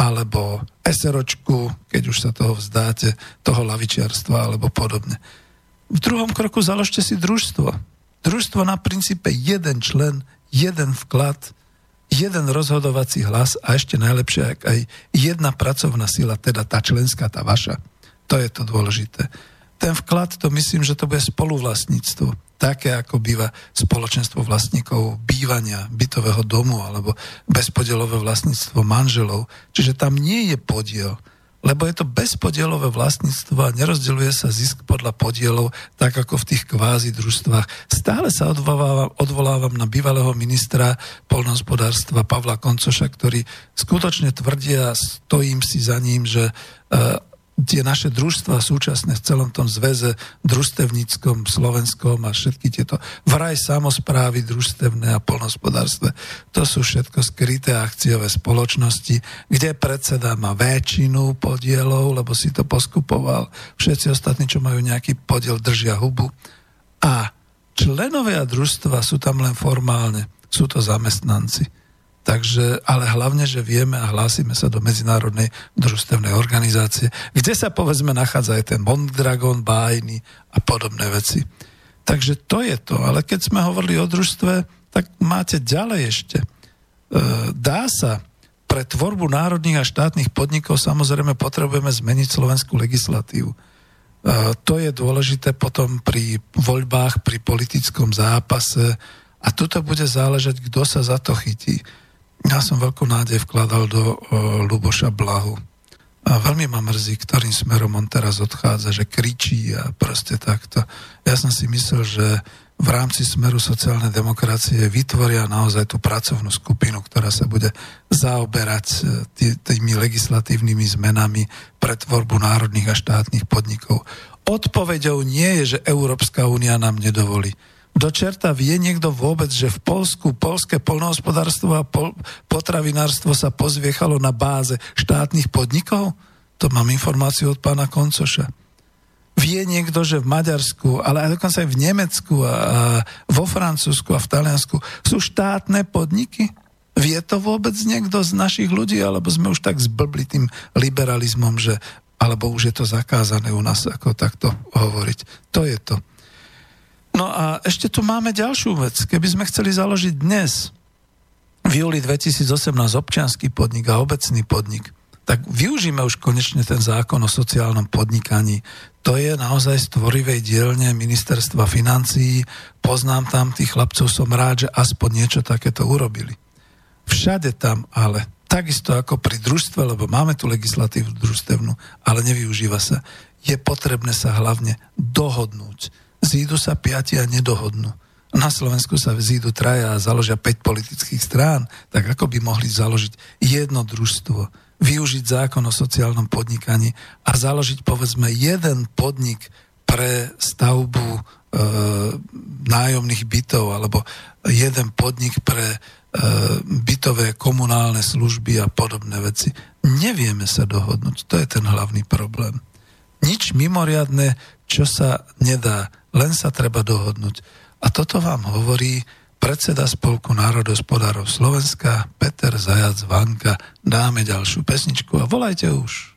A: alebo SROčku, keď už sa toho vzdáte, toho lavičiarstva alebo podobne. V druhom kroku založte si družstvo. Družstvo na princípe jeden člen, jeden vklad, jeden rozhodovací hlas a ešte najlepšie aj jedna pracovná sila, teda tá členská, tá vaša. To je to dôležité. Ten vklad, to myslím, že to bude spoluvlastníctvo. Také, ako býva spoločenstvo vlastníkov bývania, bytového domu alebo bezpodielové vlastníctvo manželov. Čiže tam nie je podiel lebo je to bezpodielové vlastníctvo a nerozdeľuje sa zisk podľa podielov, tak ako v tých kvázi družstvách. Stále sa odvolávam, odvolávam na bývalého ministra polnohospodárstva Pavla Koncoša, ktorý skutočne tvrdia, stojím si za ním, že uh, tie naše družstva súčasné v celom tom zväze družstevníckom, slovenskom a všetky tieto vraj samozprávy družstevné a polnospodárstve, to sú všetko skryté akciové spoločnosti, kde predseda má väčšinu podielov, lebo si to poskupoval. Všetci ostatní, čo majú nejaký podiel, držia hubu. A členovia družstva sú tam len formálne. Sú to zamestnanci Takže, ale hlavne, že vieme a hlásime sa do Medzinárodnej družstevnej organizácie, kde sa povedzme nachádza aj ten Mondragon, bájny a podobné veci. Takže to je to. Ale keď sme hovorili o družstve, tak máte ďalej ešte. E, dá sa pre tvorbu národných a štátnych podnikov samozrejme potrebujeme zmeniť slovenskú legislatívu. E, to je dôležité potom pri voľbách, pri politickom zápase a tuto bude záležať, kto sa za to chytí ja som veľkú nádej vkladal do uh, Luboša Blahu. A veľmi ma mrzí, ktorým smerom on teraz odchádza, že kričí a proste takto. Ja som si myslel, že v rámci smeru sociálnej demokracie vytvoria naozaj tú pracovnú skupinu, ktorá sa bude zaoberať e, tými legislatívnymi zmenami pre tvorbu národných a štátnych podnikov. Odpovedou nie je, že Európska únia nám nedovolí. Do čerta vie niekto vôbec, že v Polsku polské polnohospodárstvo a pol, potravinárstvo sa pozviechalo na báze štátnych podnikov? To mám informáciu od pána Koncoša. Vie niekto, že v Maďarsku, ale aj dokonca aj v Nemecku a, a vo Francúzsku a v Taliansku sú štátne podniky? Vie to vôbec niekto z našich ľudí, alebo sme už tak zblbli tým liberalizmom, že alebo už je to zakázané u nás ako takto hovoriť. To je to. No a ešte tu máme ďalšiu vec. Keby sme chceli založiť dnes, v júli 2018, občianský podnik a obecný podnik, tak využíme už konečne ten zákon o sociálnom podnikaní. To je naozaj z dielne ministerstva financií. Poznám tam tých chlapcov, som rád, že aspoň niečo takéto urobili. Všade tam ale, takisto ako pri družstve, lebo máme tu legislatívu družstevnú, ale nevyužíva sa, je potrebné sa hlavne dohodnúť zídu sa piati a nedohodnú. Na Slovensku sa zídu traja a založia 5 politických strán, tak ako by mohli založiť jedno družstvo, využiť zákon o sociálnom podnikaní a založiť povedzme jeden podnik pre stavbu e, nájomných bytov alebo jeden podnik pre e, bytové komunálne služby a podobné veci. Nevieme sa dohodnúť, to je ten hlavný problém. Nič mimoriadne, čo sa nedá len sa treba dohodnúť. A toto vám hovorí predseda Spolku národospodárov Slovenska Peter Zajac Vanka. Dáme ďalšiu pesničku a volajte už.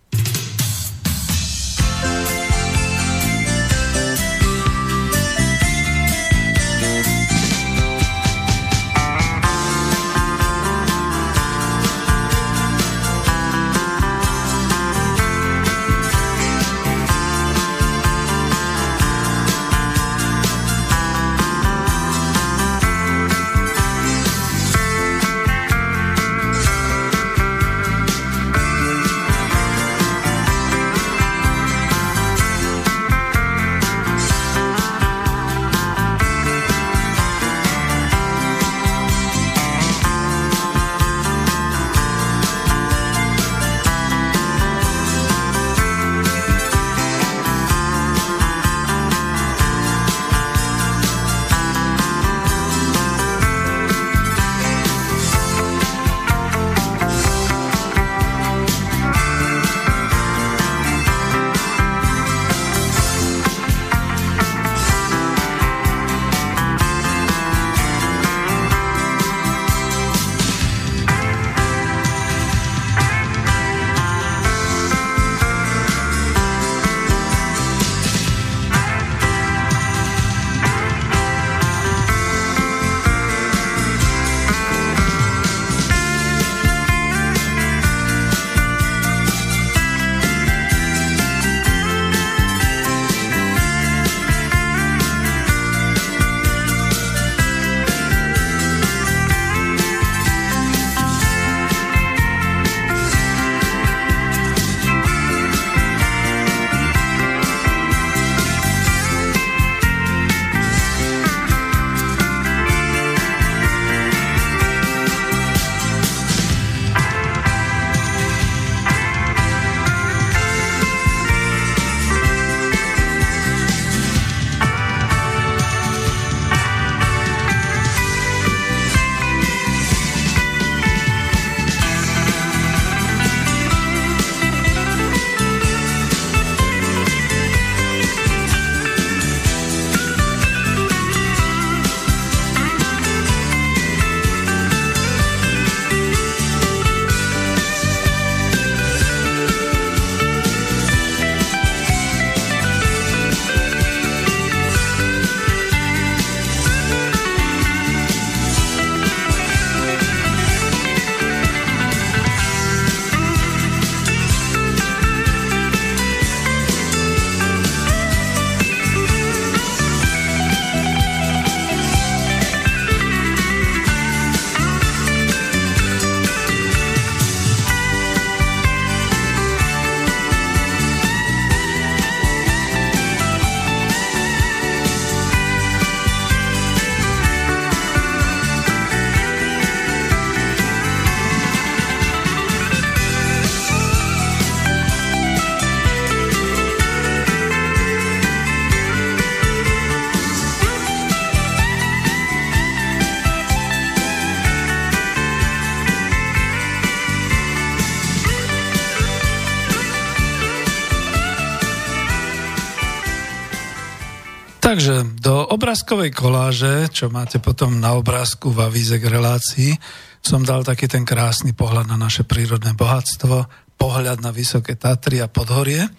A: Obrázkovej koláže, čo máte potom na obrázku v avíze k relácii, som dal taký ten krásny pohľad na naše prírodné bohatstvo, pohľad na Vysoké Tatry a Podhorie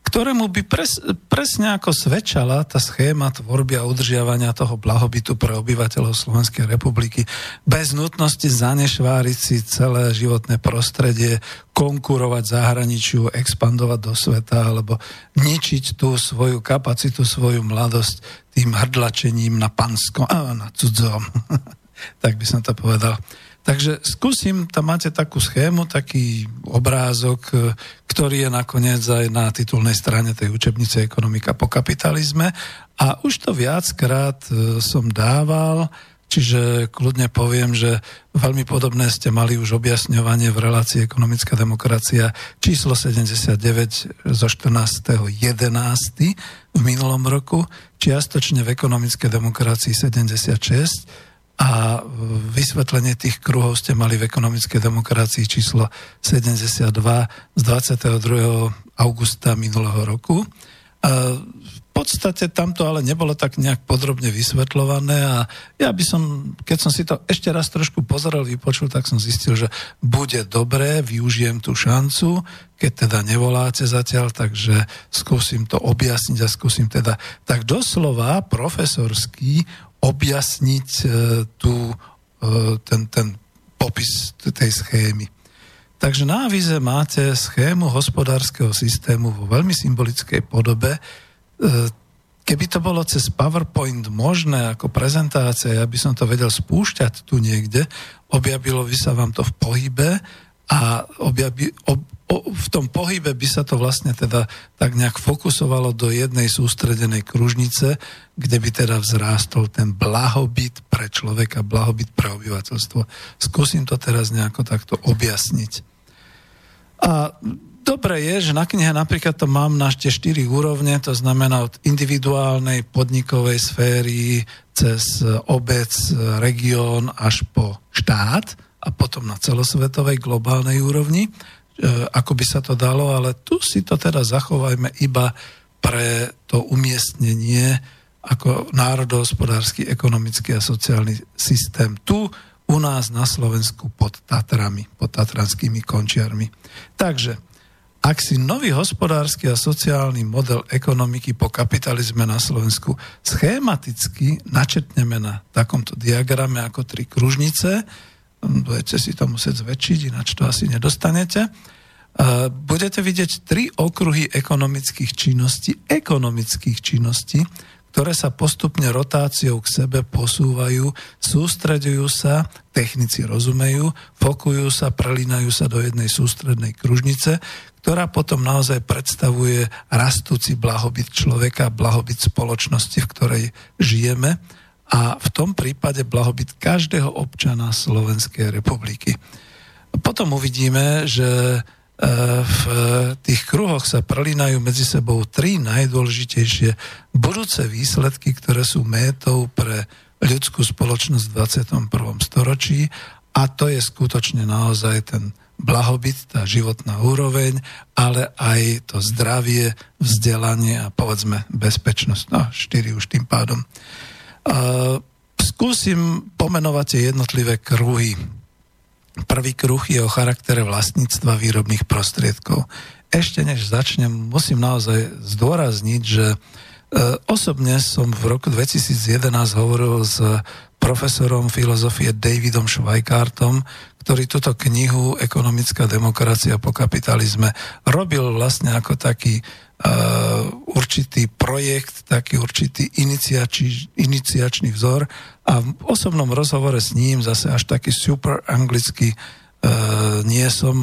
A: ktorému by pres, presne ako svedčala tá schéma tvorby a udržiavania toho blahobytu pre obyvateľov Slovenskej republiky bez nutnosti zanešváriť si celé životné prostredie, konkurovať zahraničiu, expandovať do sveta alebo ničiť tú svoju kapacitu, svoju mladosť tým hrdlačením na panskom, na cudzom. tak by som to povedal. Takže skúsim, tam máte takú schému, taký obrázok, e, ktorý je nakoniec aj na titulnej strane tej učebnice Ekonomika po kapitalizme. A už to viackrát e, som dával, čiže kľudne poviem, že veľmi podobné ste mali už objasňovanie v relácii Ekonomická demokracia číslo 79 zo 14.11. v minulom roku, čiastočne v Ekonomickej demokracii 76 a vysvetlenie tých kruhov ste mali v ekonomickej demokracii číslo 72 z 22. augusta minulého roku. A v podstate tamto ale nebolo tak nejak podrobne vysvetľované a ja by som, keď som si to ešte raz trošku pozeral, vypočul, tak som zistil, že bude dobré, využijem tú šancu, keď teda nevoláte zatiaľ, takže skúsim to objasniť a skúsim teda tak doslova profesorský objasniť e, tú, e, ten, ten popis tej schémy. Takže na avize máte schému hospodárskeho systému vo veľmi symbolickej podobe. E, keby to bolo cez PowerPoint možné ako prezentácia, ja by som to vedel spúšťať tu niekde, objavilo by sa vám to v pohybe a objaví, ob, v tom pohybe by sa to vlastne teda tak nejak fokusovalo do jednej sústredenej kružnice, kde by teda vzrástol ten blahobyt pre človeka, blahobyt pre obyvateľstvo. Skúsim to teraz nejako takto objasniť. A dobre je, že na knihe napríklad to mám na tie štyri úrovne, to znamená od individuálnej podnikovej sféry cez obec, región až po štát a potom na celosvetovej globálnej úrovni. E, ako by sa to dalo, ale tu si to teda zachovajme iba pre to umiestnenie ako národohospodársky, ekonomický a sociálny systém tu u nás na Slovensku pod Tatrami, pod tatranskými končiarmi. Takže, ak si nový hospodársky a sociálny model ekonomiky po kapitalizme na Slovensku schematicky načetneme na takomto diagrame ako tri kružnice, budete si to musieť zväčšiť, ináč to asi nedostanete. Budete vidieť tri okruhy ekonomických činností, ekonomických činností, ktoré sa postupne rotáciou k sebe posúvajú, sústredujú sa, technici rozumejú, fokujú sa, prelínajú sa do jednej sústrednej kružnice, ktorá potom naozaj predstavuje rastúci blahobyt človeka, blahobyt spoločnosti, v ktorej žijeme a v tom prípade blahobyt každého občana Slovenskej republiky. Potom uvidíme, že e, v tých kruhoch sa prelínajú medzi sebou tri najdôležitejšie budúce výsledky, ktoré sú métou pre ľudskú spoločnosť v 21. storočí a to je skutočne naozaj ten blahobyt, tá životná úroveň, ale aj to zdravie, vzdelanie a povedzme bezpečnosť. No, štyri už tým pádom. Skúsim pomenovať tie jednotlivé kruhy. Prvý kruh je o charaktere vlastníctva výrobných prostriedkov. Ešte než začnem, musím naozaj zdôrazniť, že e, osobne som v roku 2011 hovoril s profesorom filozofie Davidom Schweikartom, ktorý túto knihu Ekonomická demokracia po kapitalizme robil vlastne ako taký určitý projekt, taký určitý iniciači, iniciačný vzor a v osobnom rozhovore s ním zase až taký super anglicky uh, nie som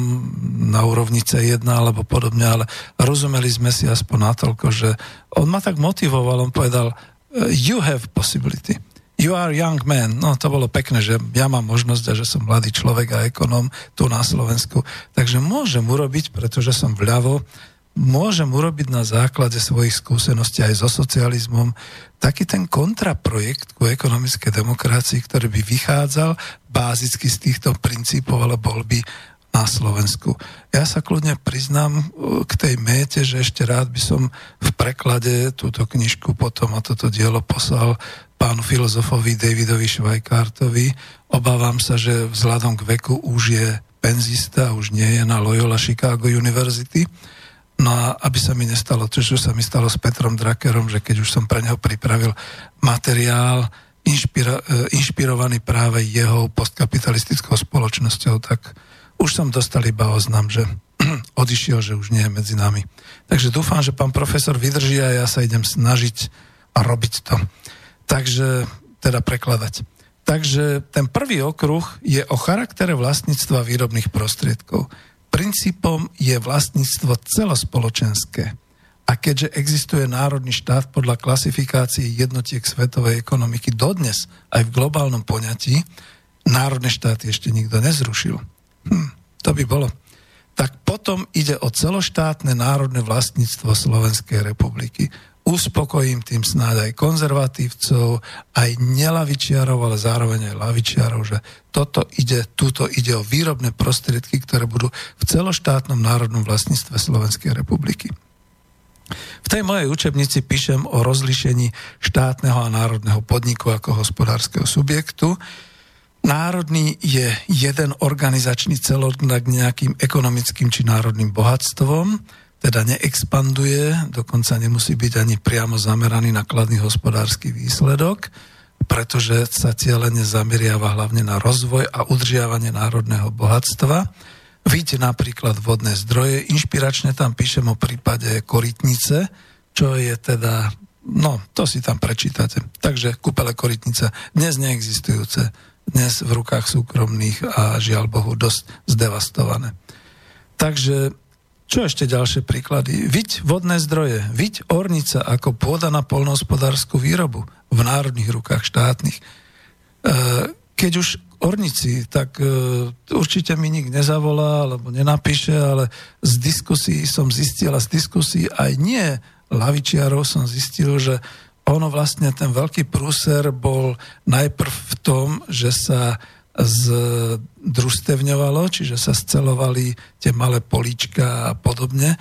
A: na úrovni C1 alebo podobne, ale rozumeli sme si aspoň natoľko, že on ma tak motivoval, on povedal uh, you have possibility. You are young man. No to bolo pekné, že ja mám možnosť a že som mladý človek a ekonom tu na Slovensku. Takže môžem urobiť, pretože som vľavo, môžem urobiť na základe svojich skúseností aj so socializmom taký ten kontraprojekt ku ekonomickej demokracii, ktorý by vychádzal bázicky z týchto princípov, ale bol by na Slovensku. Ja sa kľudne priznám k tej méte, že ešte rád by som v preklade túto knižku potom a toto dielo poslal pánu filozofovi Davidovi Švajkártovi. Obávam sa, že vzhľadom k veku už je penzista, už nie je na Loyola Chicago University No a aby sa mi nestalo to, čo sa mi stalo s Petrom Drakerom, že keď už som pre neho pripravil materiál inšpira, e, inšpirovaný práve jeho postkapitalistickou spoločnosťou, tak už som dostal iba oznam, že odišiel, že už nie je medzi nami. Takže dúfam, že pán profesor vydrží a ja sa idem snažiť a robiť to. Takže, teda prekladať. Takže ten prvý okruh je o charaktere vlastníctva výrobných prostriedkov princípom je vlastníctvo celospoločenské. A keďže existuje národný štát podľa klasifikácie jednotiek svetovej ekonomiky dodnes aj v globálnom poňatí, národné štáty ešte nikto nezrušil. Hm, to by bolo. Tak potom ide o celoštátne národné vlastníctvo Slovenskej republiky uspokojím tým snáď aj konzervatívcov, aj nelavičiarov, ale zároveň aj lavičiarov, že toto ide, túto ide o výrobné prostriedky, ktoré budú v celoštátnom národnom vlastníctve Slovenskej republiky. V tej mojej učebnici píšem o rozlišení štátneho a národného podniku ako hospodárskeho subjektu. Národný je jeden organizačný celok nad nejakým ekonomickým či národným bohatstvom, teda neexpanduje, dokonca nemusí byť ani priamo zameraný na kladný hospodársky výsledok, pretože sa cieľene zameriava hlavne na rozvoj a udržiavanie národného bohatstva. Vidíte napríklad vodné zdroje, inšpiračne tam píšem o prípade korytnice, čo je teda, no to si tam prečítate. Takže kúpele korytnica, dnes neexistujúce, dnes v rukách súkromných a žiaľ Bohu dosť zdevastované. Takže čo ešte ďalšie príklady? Viď vodné zdroje, viď ornica ako pôda na polnohospodárskú výrobu v národných rukách štátnych. E, keď už ornici, tak e, určite mi nik nezavolá alebo nenapíše, ale z diskusí som zistil a z diskusí aj nie lavičiarov som zistil, že ono vlastne ten veľký prúser bol najprv v tom, že sa združstevňovalo, čiže sa scelovali tie malé políčka a podobne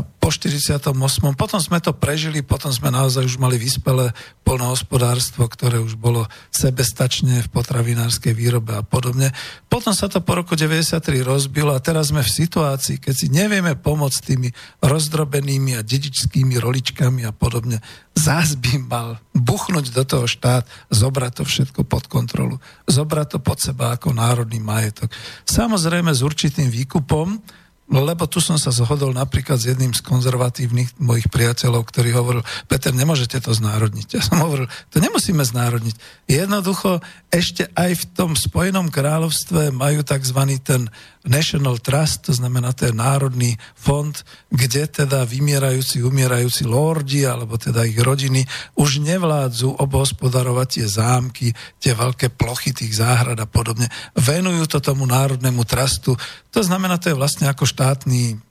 A: po 48. Potom sme to prežili, potom sme naozaj už mali vyspelé polnohospodárstvo, ktoré už bolo sebestačne v potravinárskej výrobe a podobne. Potom sa to po roku 93 rozbilo a teraz sme v situácii, keď si nevieme pomôcť tými rozdrobenými a dedičskými roličkami a podobne. Zás by mal buchnúť do toho štát, zobrať to všetko pod kontrolu, zobrať to pod seba ako národný majetok. Samozrejme s určitým výkupom, lebo tu som sa zhodol napríklad s jedným z konzervatívnych mojich priateľov, ktorý hovoril, Peter, nemôžete to znárodniť. Ja som hovoril, to nemusíme znárodniť. Jednoducho ešte aj v tom Spojenom kráľovstve majú tzv. ten National Trust, to znamená, je národný fond, kde teda vymierajúci, umierajúci lordi, alebo teda ich rodiny, už nevládzu obhospodarovať tie zámky, tie veľké plochy tých záhrad a podobne. Venujú to tomu národnému trustu. To znamená, to je vlastne ako štátny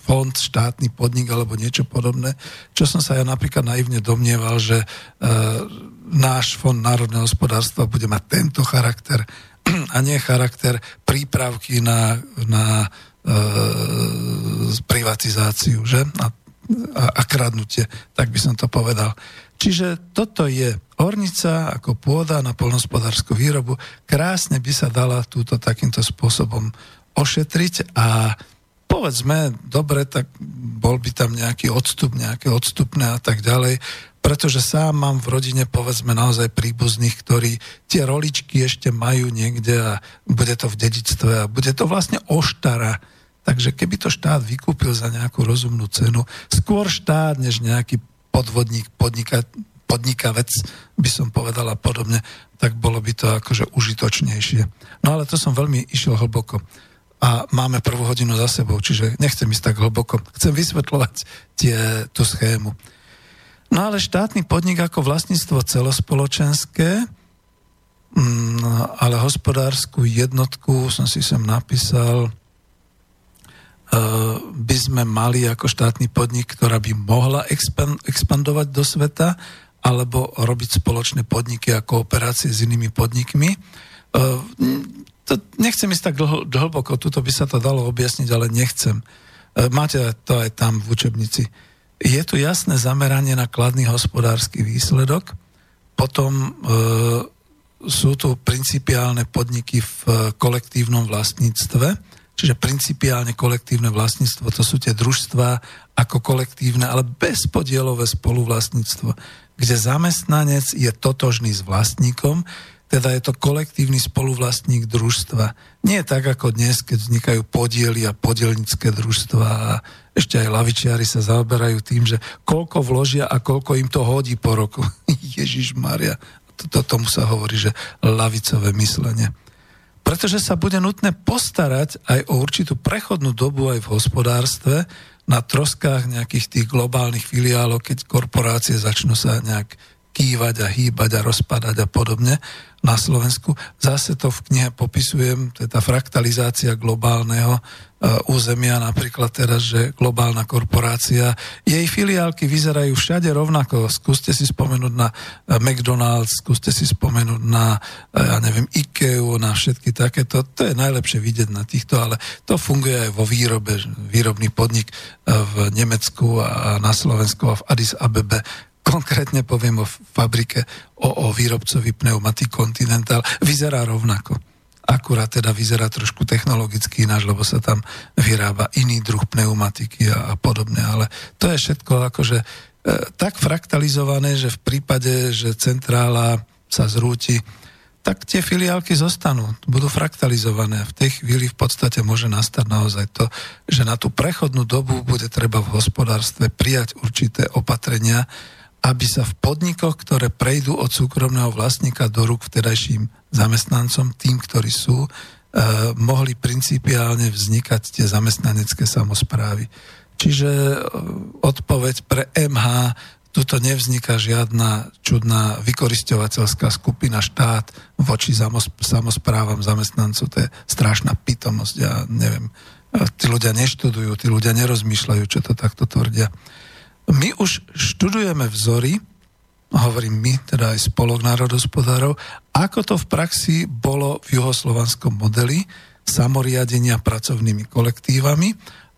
A: fond, štátny podnik alebo niečo podobné, čo som sa ja napríklad naivne domnieval, že e, náš fond národného hospodárstva bude mať tento charakter, a nie charakter prípravky na, na e, privatizáciu, že? A, a, a kradnutie, tak by som to povedal. Čiže toto je ornica ako pôda na polnospodárskú výrobu. Krásne by sa dala túto takýmto spôsobom ošetriť a povedzme, dobre, tak bol by tam nejaký odstup, nejaké odstupné a tak ďalej pretože sám mám v rodine povedzme naozaj príbuzných, ktorí tie roličky ešte majú niekde a bude to v dedictve a bude to vlastne oštara. Takže keby to štát vykúpil za nejakú rozumnú cenu, skôr štát než nejaký podvodník, podnika, podnikavec, by som povedala podobne, tak bolo by to akože užitočnejšie. No ale to som veľmi išiel hlboko. A máme prvú hodinu za sebou, čiže nechcem ísť tak hlboko. Chcem vysvetľovať tie, tú schému. No ale štátny podnik ako vlastníctvo celospoločenské, mm, ale hospodárskú jednotku som si sem napísal, e, by sme mali ako štátny podnik, ktorá by mohla expandovať do sveta, alebo robiť spoločné podniky a kooperácie s inými podnikmi. E, to, nechcem ísť tak dlho, hlboko, tuto by sa to dalo objasniť, ale nechcem. E, máte to aj tam v učebnici. Je tu jasné zameranie na kladný hospodársky výsledok, potom e, sú tu principiálne podniky v kolektívnom vlastníctve, čiže principiálne kolektívne vlastníctvo, to sú tie družstva ako kolektívne, ale bezpodielové spoluvlastníctvo, kde zamestnanec je totožný s vlastníkom, teda je to kolektívny spoluvlastník družstva. Nie tak ako dnes, keď vznikajú podiely a podielnické družstva a ešte aj lavičiari sa zaoberajú tým, že koľko vložia a koľko im to hodí po roku. Ježiš Maria. Toto tomu sa hovorí, že lavicové myslenie. Pretože sa bude nutné postarať aj o určitú prechodnú dobu aj v hospodárstve, na troskách nejakých tých globálnych filiálov, keď korporácie začnú sa nejak kývať a hýbať a rozpadať a podobne na Slovensku. Zase to v knihe popisujem, to je tá fraktalizácia globálneho uh, územia, napríklad teraz, že globálna korporácia, jej filiálky vyzerajú všade rovnako. Skúste si spomenúť na uh, McDonald's, skúste si spomenúť na, uh, ja neviem, IKEA, na všetky takéto. To je najlepšie vidieť na týchto, ale to funguje aj vo výrobe. Výrobný podnik v Nemecku a na Slovensku a v Addis Abebe konkrétne poviem o fabrike, o, o výrobcovi pneumatik Continental, vyzerá rovnako. Akurát teda vyzerá trošku technologicky ináč, lebo sa tam vyrába iný druh pneumatiky a, a podobne, ale to je všetko akože e, tak fraktalizované, že v prípade, že centrála sa zrúti, tak tie filiálky zostanú, budú fraktalizované. V tej chvíli v podstate môže nastať naozaj to, že na tú prechodnú dobu bude treba v hospodárstve prijať určité opatrenia, aby sa v podnikoch, ktoré prejdú od súkromného vlastníka do rúk vtedajším zamestnancom, tým, ktorí sú, eh, mohli principiálne vznikať tie zamestnanecké samozprávy. Čiže eh, odpoveď pre MH, tuto nevzniká žiadna čudná vykoristovateľská skupina štát voči samozprávam zamestnancov. To je strašná pitomosť. Ja neviem, eh, tí ľudia neštudujú, tí ľudia nerozmýšľajú, čo to takto tvrdia. My už študujeme vzory, hovorím my, teda aj spolok národospodárov, ako to v praxi bolo v juhoslovanskom modeli samoriadenia pracovnými kolektívami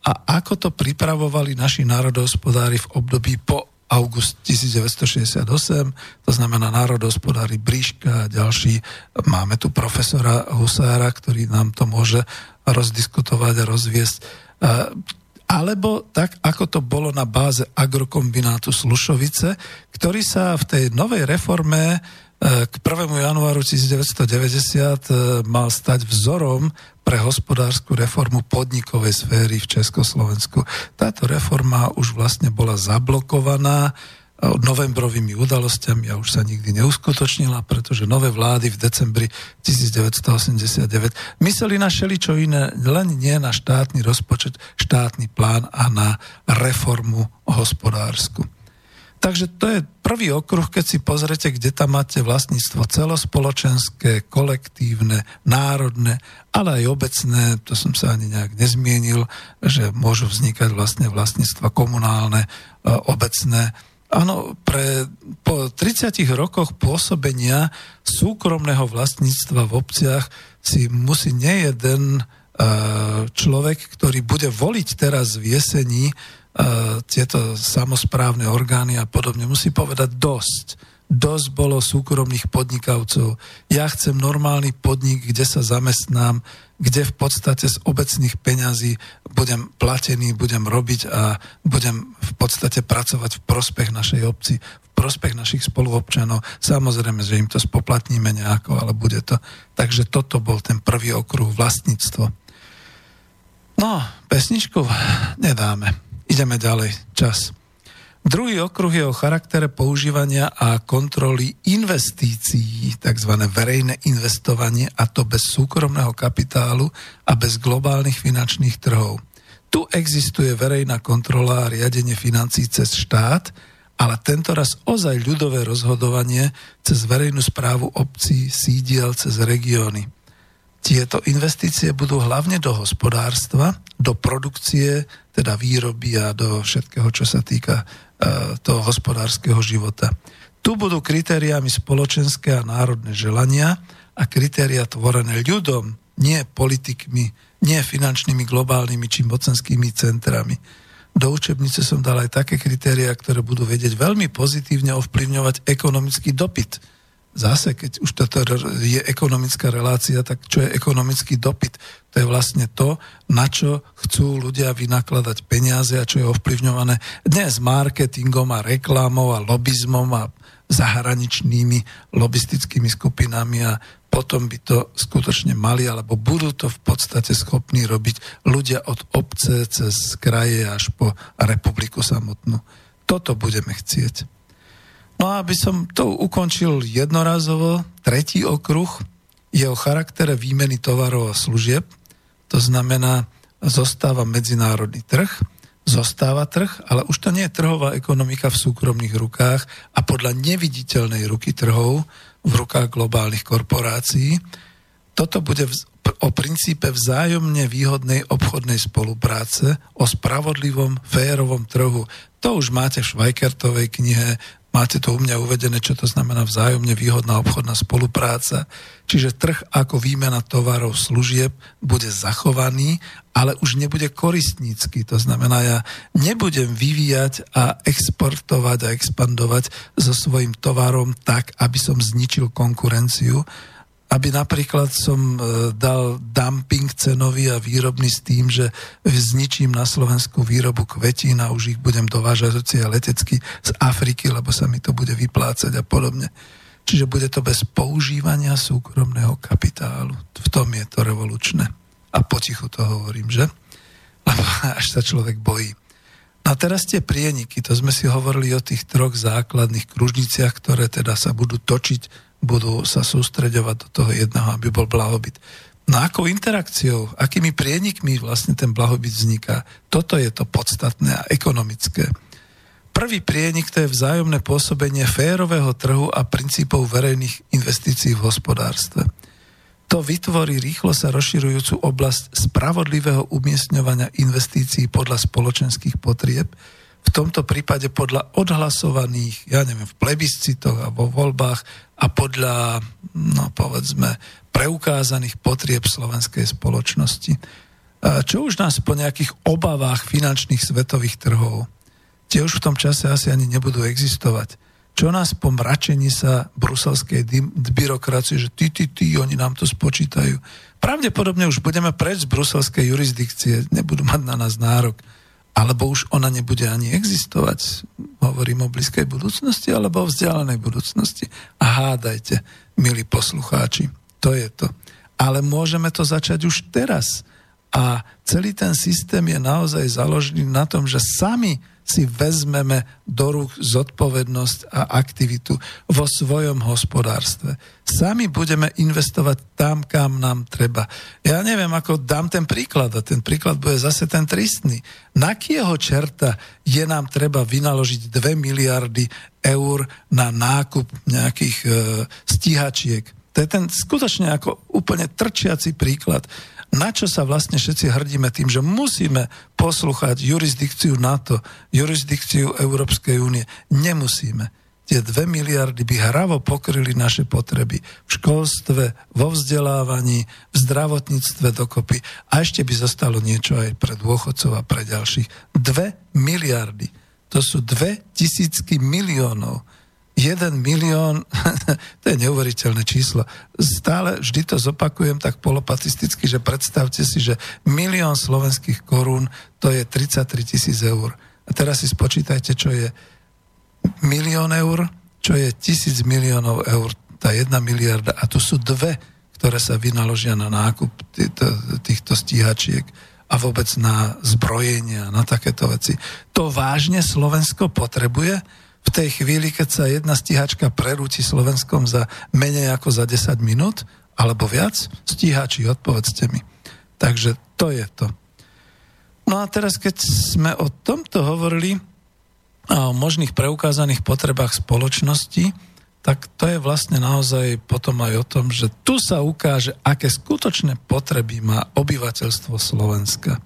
A: a ako to pripravovali naši národospodári v období po august 1968, to znamená národospodári Bríška a ďalší. Máme tu profesora Husára, ktorý nám to môže rozdiskutovať a rozviesť alebo tak, ako to bolo na báze agrokombinátu Slušovice, ktorý sa v tej novej reforme e, k 1. januáru 1990 e, mal stať vzorom pre hospodárskú reformu podnikovej sféry v Československu. Táto reforma už vlastne bola zablokovaná novembrovými udalosťami a už sa nikdy neuskutočnila, pretože nové vlády v decembri 1989 mysleli na šeličo iné, len nie na štátny rozpočet, štátny plán a na reformu hospodársku. Takže to je prvý okruh, keď si pozrete, kde tam máte vlastníctvo celospoločenské, kolektívne, národné, ale aj obecné, to som sa ani nejak nezmienil, že môžu vznikať vlastne vlastníctva komunálne, e, obecné, Áno, pre, po 30 rokoch pôsobenia súkromného vlastníctva v obciach si musí nejeden uh, človek, ktorý bude voliť teraz v jeseni uh, tieto samozprávne orgány a podobne, musí povedať dosť dosť bolo súkromných podnikavcov. Ja chcem normálny podnik, kde sa zamestnám, kde v podstate z obecných peňazí budem platený, budem robiť a budem v podstate pracovať v prospech našej obci, v prospech našich spoluobčanov. Samozrejme, že im to spoplatníme nejako, ale bude to. Takže toto bol ten prvý okruh vlastníctvo. No, pesničku nedáme. Ideme ďalej. Čas. Druhý okruh je o charaktere používania a kontroly investícií, tzv. verejné investovanie, a to bez súkromného kapitálu a bez globálnych finančných trhov. Tu existuje verejná kontrola a riadenie financí cez štát, ale tento raz ozaj ľudové rozhodovanie cez verejnú správu obcí, sídiel, cez regióny. Tieto investície budú hlavne do hospodárstva, do produkcie, teda výroby a do všetkého, čo sa týka toho hospodárskeho života. Tu budú kritériami spoločenské a národné želania a kritéria tvorené ľudom, nie politikmi, nie finančnými, globálnymi či mocenskými centrami. Do učebnice som dal aj také kritéria, ktoré budú vedieť veľmi pozitívne ovplyvňovať ekonomický dopyt. Zase, keď už toto je ekonomická relácia, tak čo je ekonomický dopyt? To je vlastne to, na čo chcú ľudia vynakladať peniaze a čo je ovplyvňované dnes marketingom a reklámou a lobizmom a zahraničnými lobistickými skupinami a potom by to skutočne mali, alebo budú to v podstate schopní robiť ľudia od obce cez kraje až po republiku samotnú. Toto budeme chcieť. No a aby som to ukončil jednorazovo, tretí okruh je o charaktere výmeny tovarov a služieb. To znamená, zostáva medzinárodný trh, zostáva trh, ale už to nie je trhová ekonomika v súkromných rukách a podľa neviditeľnej ruky trhov, v rukách globálnych korporácií. Toto bude o princípe vzájomne výhodnej obchodnej spolupráce, o spravodlivom, férovom trhu. To už máte v Švajkertovej knihe, máte to u mňa uvedené, čo to znamená vzájomne výhodná obchodná spolupráca. Čiže trh ako výmena tovarov, služieb bude zachovaný, ale už nebude koristnícky. To znamená, ja nebudem vyvíjať a exportovať a expandovať so svojím tovarom tak, aby som zničil konkurenciu, aby napríklad som e, dal dumping cenový a výrobný s tým, že zničím na Slovensku výrobu kvetín a už ich budem dovážať letecky z Afriky, lebo sa mi to bude vyplácať a podobne. Čiže bude to bez používania súkromného kapitálu. V tom je to revolučné. A potichu to hovorím, že? Lebo až sa človek bojí. A teraz tie prieniky, to sme si hovorili o tých troch základných kružniciach, ktoré teda sa budú točiť budú sa sústreďovať do toho jedného, aby bol blahobyt. No akou interakciou, akými prienikmi vlastne ten blahobyt vzniká, toto je to podstatné a ekonomické. Prvý prienik to je vzájomné pôsobenie férového trhu a princípov verejných investícií v hospodárstve. To vytvorí rýchlo sa rozširujúcu oblasť spravodlivého umiestňovania investícií podľa spoločenských potrieb, v tomto prípade podľa odhlasovaných, ja neviem, v plebiscitoch a vo voľbách a podľa, no povedzme, preukázaných potrieb slovenskej spoločnosti. Čo už nás po nejakých obavách finančných svetových trhov, tie už v tom čase asi ani nebudú existovať. Čo nás po mračení sa bruselskej byrokracie, že ty, ty, ty, oni nám to spočítajú. Pravdepodobne už budeme preč z bruselskej jurisdikcie, nebudú mať na nás nárok alebo už ona nebude ani existovať. Hovorím o blízkej budúcnosti alebo o vzdialenej budúcnosti. A hádajte, milí poslucháči, to je to. Ale môžeme to začať už teraz. A celý ten systém je naozaj založený na tom, že sami si vezmeme do rúk zodpovednosť a aktivitu vo svojom hospodárstve. Sami budeme investovať tam, kam nám treba. Ja neviem, ako dám ten príklad a ten príklad bude zase ten tristný. Na kieho čerta je nám treba vynaložiť 2 miliardy eur na nákup nejakých e, stíhačiek? To je ten skutočne ako úplne trčiaci príklad na čo sa vlastne všetci hrdíme tým, že musíme poslúchať jurisdikciu NATO, jurisdikciu Európskej únie. Nemusíme. Tie dve miliardy by hravo pokryli naše potreby v školstve, vo vzdelávaní, v zdravotníctve dokopy a ešte by zostalo niečo aj pre dôchodcov a pre ďalších. Dve miliardy. To sú dve tisícky miliónov 1 milión, to je neuveriteľné číslo. Stále vždy to zopakujem tak polopatisticky, že predstavte si, že milión slovenských korún to je 33 tisíc eur. A teraz si spočítajte, čo je milión eur, čo je tisíc miliónov eur, tá jedna miliarda. A tu sú dve, ktoré sa vynaložia na nákup týchto, týchto stíhačiek a vôbec na zbrojenie a na takéto veci. To vážne Slovensko potrebuje? V tej chvíli, keď sa jedna stíhačka prerúti Slovenskom za menej ako za 10 minút, alebo viac, stíhači, odpovedzte mi. Takže to je to. No a teraz, keď sme o tomto hovorili a o možných preukázaných potrebách spoločnosti, tak to je vlastne naozaj potom aj o tom, že tu sa ukáže, aké skutočné potreby má obyvateľstvo Slovenska.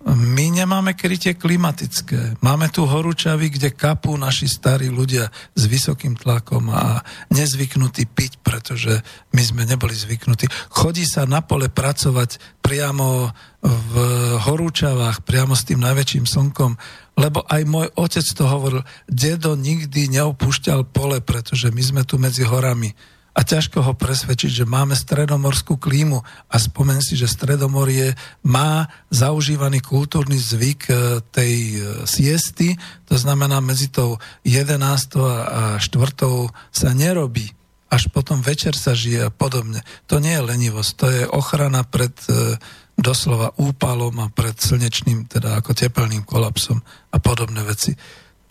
A: My nemáme krytie klimatické. Máme tu horúčavy, kde kapú naši starí ľudia s vysokým tlakom a nezvyknutí piť pretože my sme neboli zvyknutí. Chodí sa na pole pracovať priamo v horúčavách, priamo s tým najväčším slnkom, lebo aj môj otec to hovoril, dedo nikdy neopúšťal pole, pretože my sme tu medzi horami a ťažko ho presvedčiť, že máme stredomorskú klímu a spomen si, že stredomorie má zaužívaný kultúrny zvyk e, tej e, siesty, to znamená medzi tou 11. a 4. sa nerobí. Až potom večer sa žije a podobne. To nie je lenivosť, to je ochrana pred e, doslova úpalom a pred slnečným, teda ako tepelným kolapsom a podobné veci.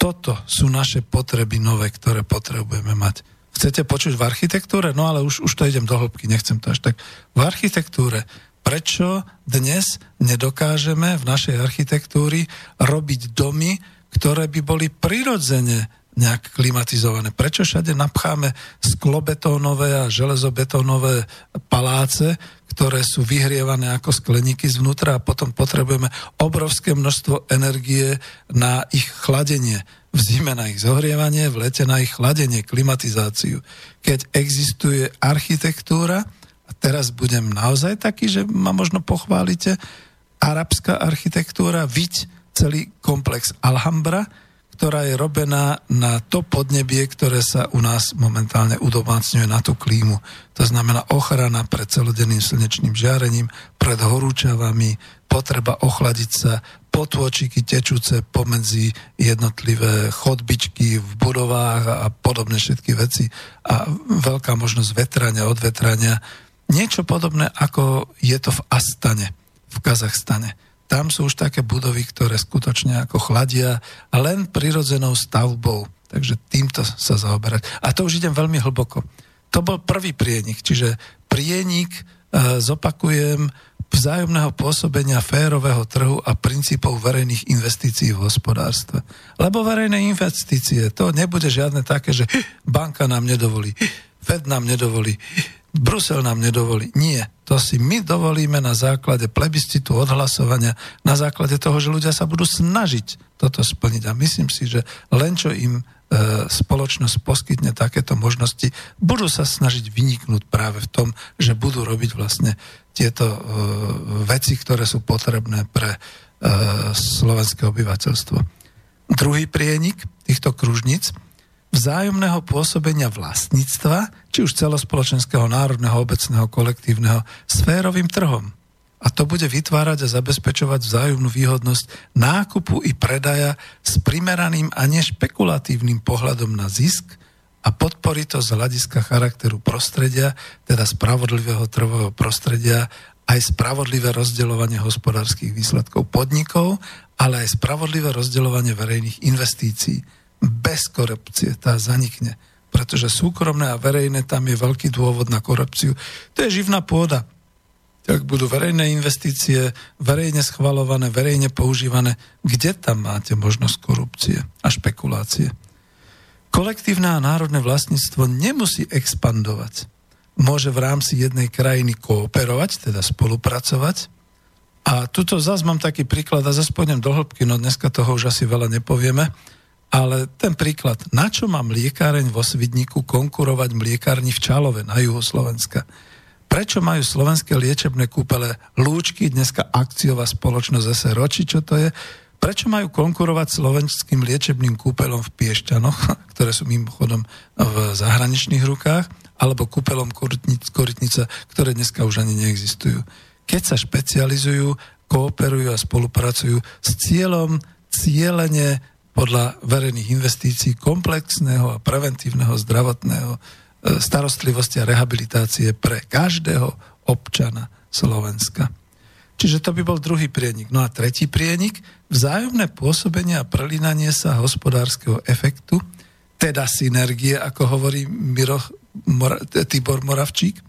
A: Toto sú naše potreby nové, ktoré potrebujeme mať chcete počuť v architektúre? No ale už, už to idem do hĺbky, nechcem to až tak. V architektúre, prečo dnes nedokážeme v našej architektúry robiť domy, ktoré by boli prirodzene nejak klimatizované. Prečo všade napcháme sklobetónové a železobetónové paláce, ktoré sú vyhrievané ako skleníky zvnútra a potom potrebujeme obrovské množstvo energie na ich chladenie v zime na ich zohrievanie, v lete na ich chladenie, klimatizáciu. Keď existuje architektúra, a teraz budem naozaj taký, že ma možno pochválite, arabská architektúra, viď celý komplex Alhambra, ktorá je robená na to podnebie, ktoré sa u nás momentálne udomácňuje na tú klímu. To znamená ochrana pred celodenným slnečným žiarením, pred horúčavami, potreba ochladiť sa, potôčiky tečúce pomedzi jednotlivé chodbičky v budovách a podobné všetky veci a veľká možnosť vetrania, odvetrania. Niečo podobné, ako je to v Astane, v Kazachstane tam sú už také budovy, ktoré skutočne ako chladia len prirodzenou stavbou. Takže týmto sa zaoberať. A to už idem veľmi hlboko. To bol prvý prienik, čiže prienik, e, zopakujem, vzájomného pôsobenia férového trhu a princípov verejných investícií v hospodárstve. Lebo verejné investície, to nebude žiadne také, že banka nám nedovolí, Fed nám nedovolí, Brusel nám nedovolí. Nie. To si my dovolíme na základe plebiscitu odhlasovania, na základe toho, že ľudia sa budú snažiť toto splniť. A myslím si, že len čo im e, spoločnosť poskytne takéto možnosti, budú sa snažiť vyniknúť práve v tom, že budú robiť vlastne tieto e, veci, ktoré sú potrebné pre e, slovenské obyvateľstvo. Druhý prienik týchto kružnic vzájomného pôsobenia vlastníctva, či už celospoločenského, národného, obecného, kolektívneho, sférovým trhom. A to bude vytvárať a zabezpečovať vzájomnú výhodnosť nákupu i predaja s primeraným a nešpekulatívnym pohľadom na zisk a podporí to z hľadiska charakteru prostredia, teda spravodlivého trhového prostredia, aj spravodlivé rozdeľovanie hospodárskych výsledkov podnikov, ale aj spravodlivé rozdeľovanie verejných investícií bez korupcie, tá zanikne. Pretože súkromné a verejné, tam je veľký dôvod na korupciu. To je živná pôda. Ak budú verejné investície, verejne schvalované, verejne používané, kde tam máte možnosť korupcie a špekulácie? Kolektívne a národné vlastníctvo nemusí expandovať. Môže v rámci jednej krajiny kooperovať, teda spolupracovať. A tuto zase mám taký príklad a zase pôjdem do hĺbky, no dneska toho už asi veľa nepovieme ale ten príklad, na čo má mliekáreň vo Svidniku konkurovať mliekárni v Čalove na juhu Slovenska? Prečo majú slovenské liečebné kúpele lúčky, dneska akciová spoločnosť SRO, či čo to je? Prečo majú konkurovať slovenským liečebným kúpelom v Piešťanoch, ktoré sú mimochodom v zahraničných rukách, alebo kúpelom Korytnica, ktoré dneska už ani neexistujú? Keď sa špecializujú, kooperujú a spolupracujú s cieľom cieľene podľa verejných investícií komplexného a preventívneho zdravotného e, starostlivosti a rehabilitácie pre každého občana Slovenska. Čiže to by bol druhý prienik. No a tretí prienik, vzájomné pôsobenie a prelínanie sa hospodárskeho efektu, teda synergie, ako hovorí Miro, Mora, Tibor Moravčík,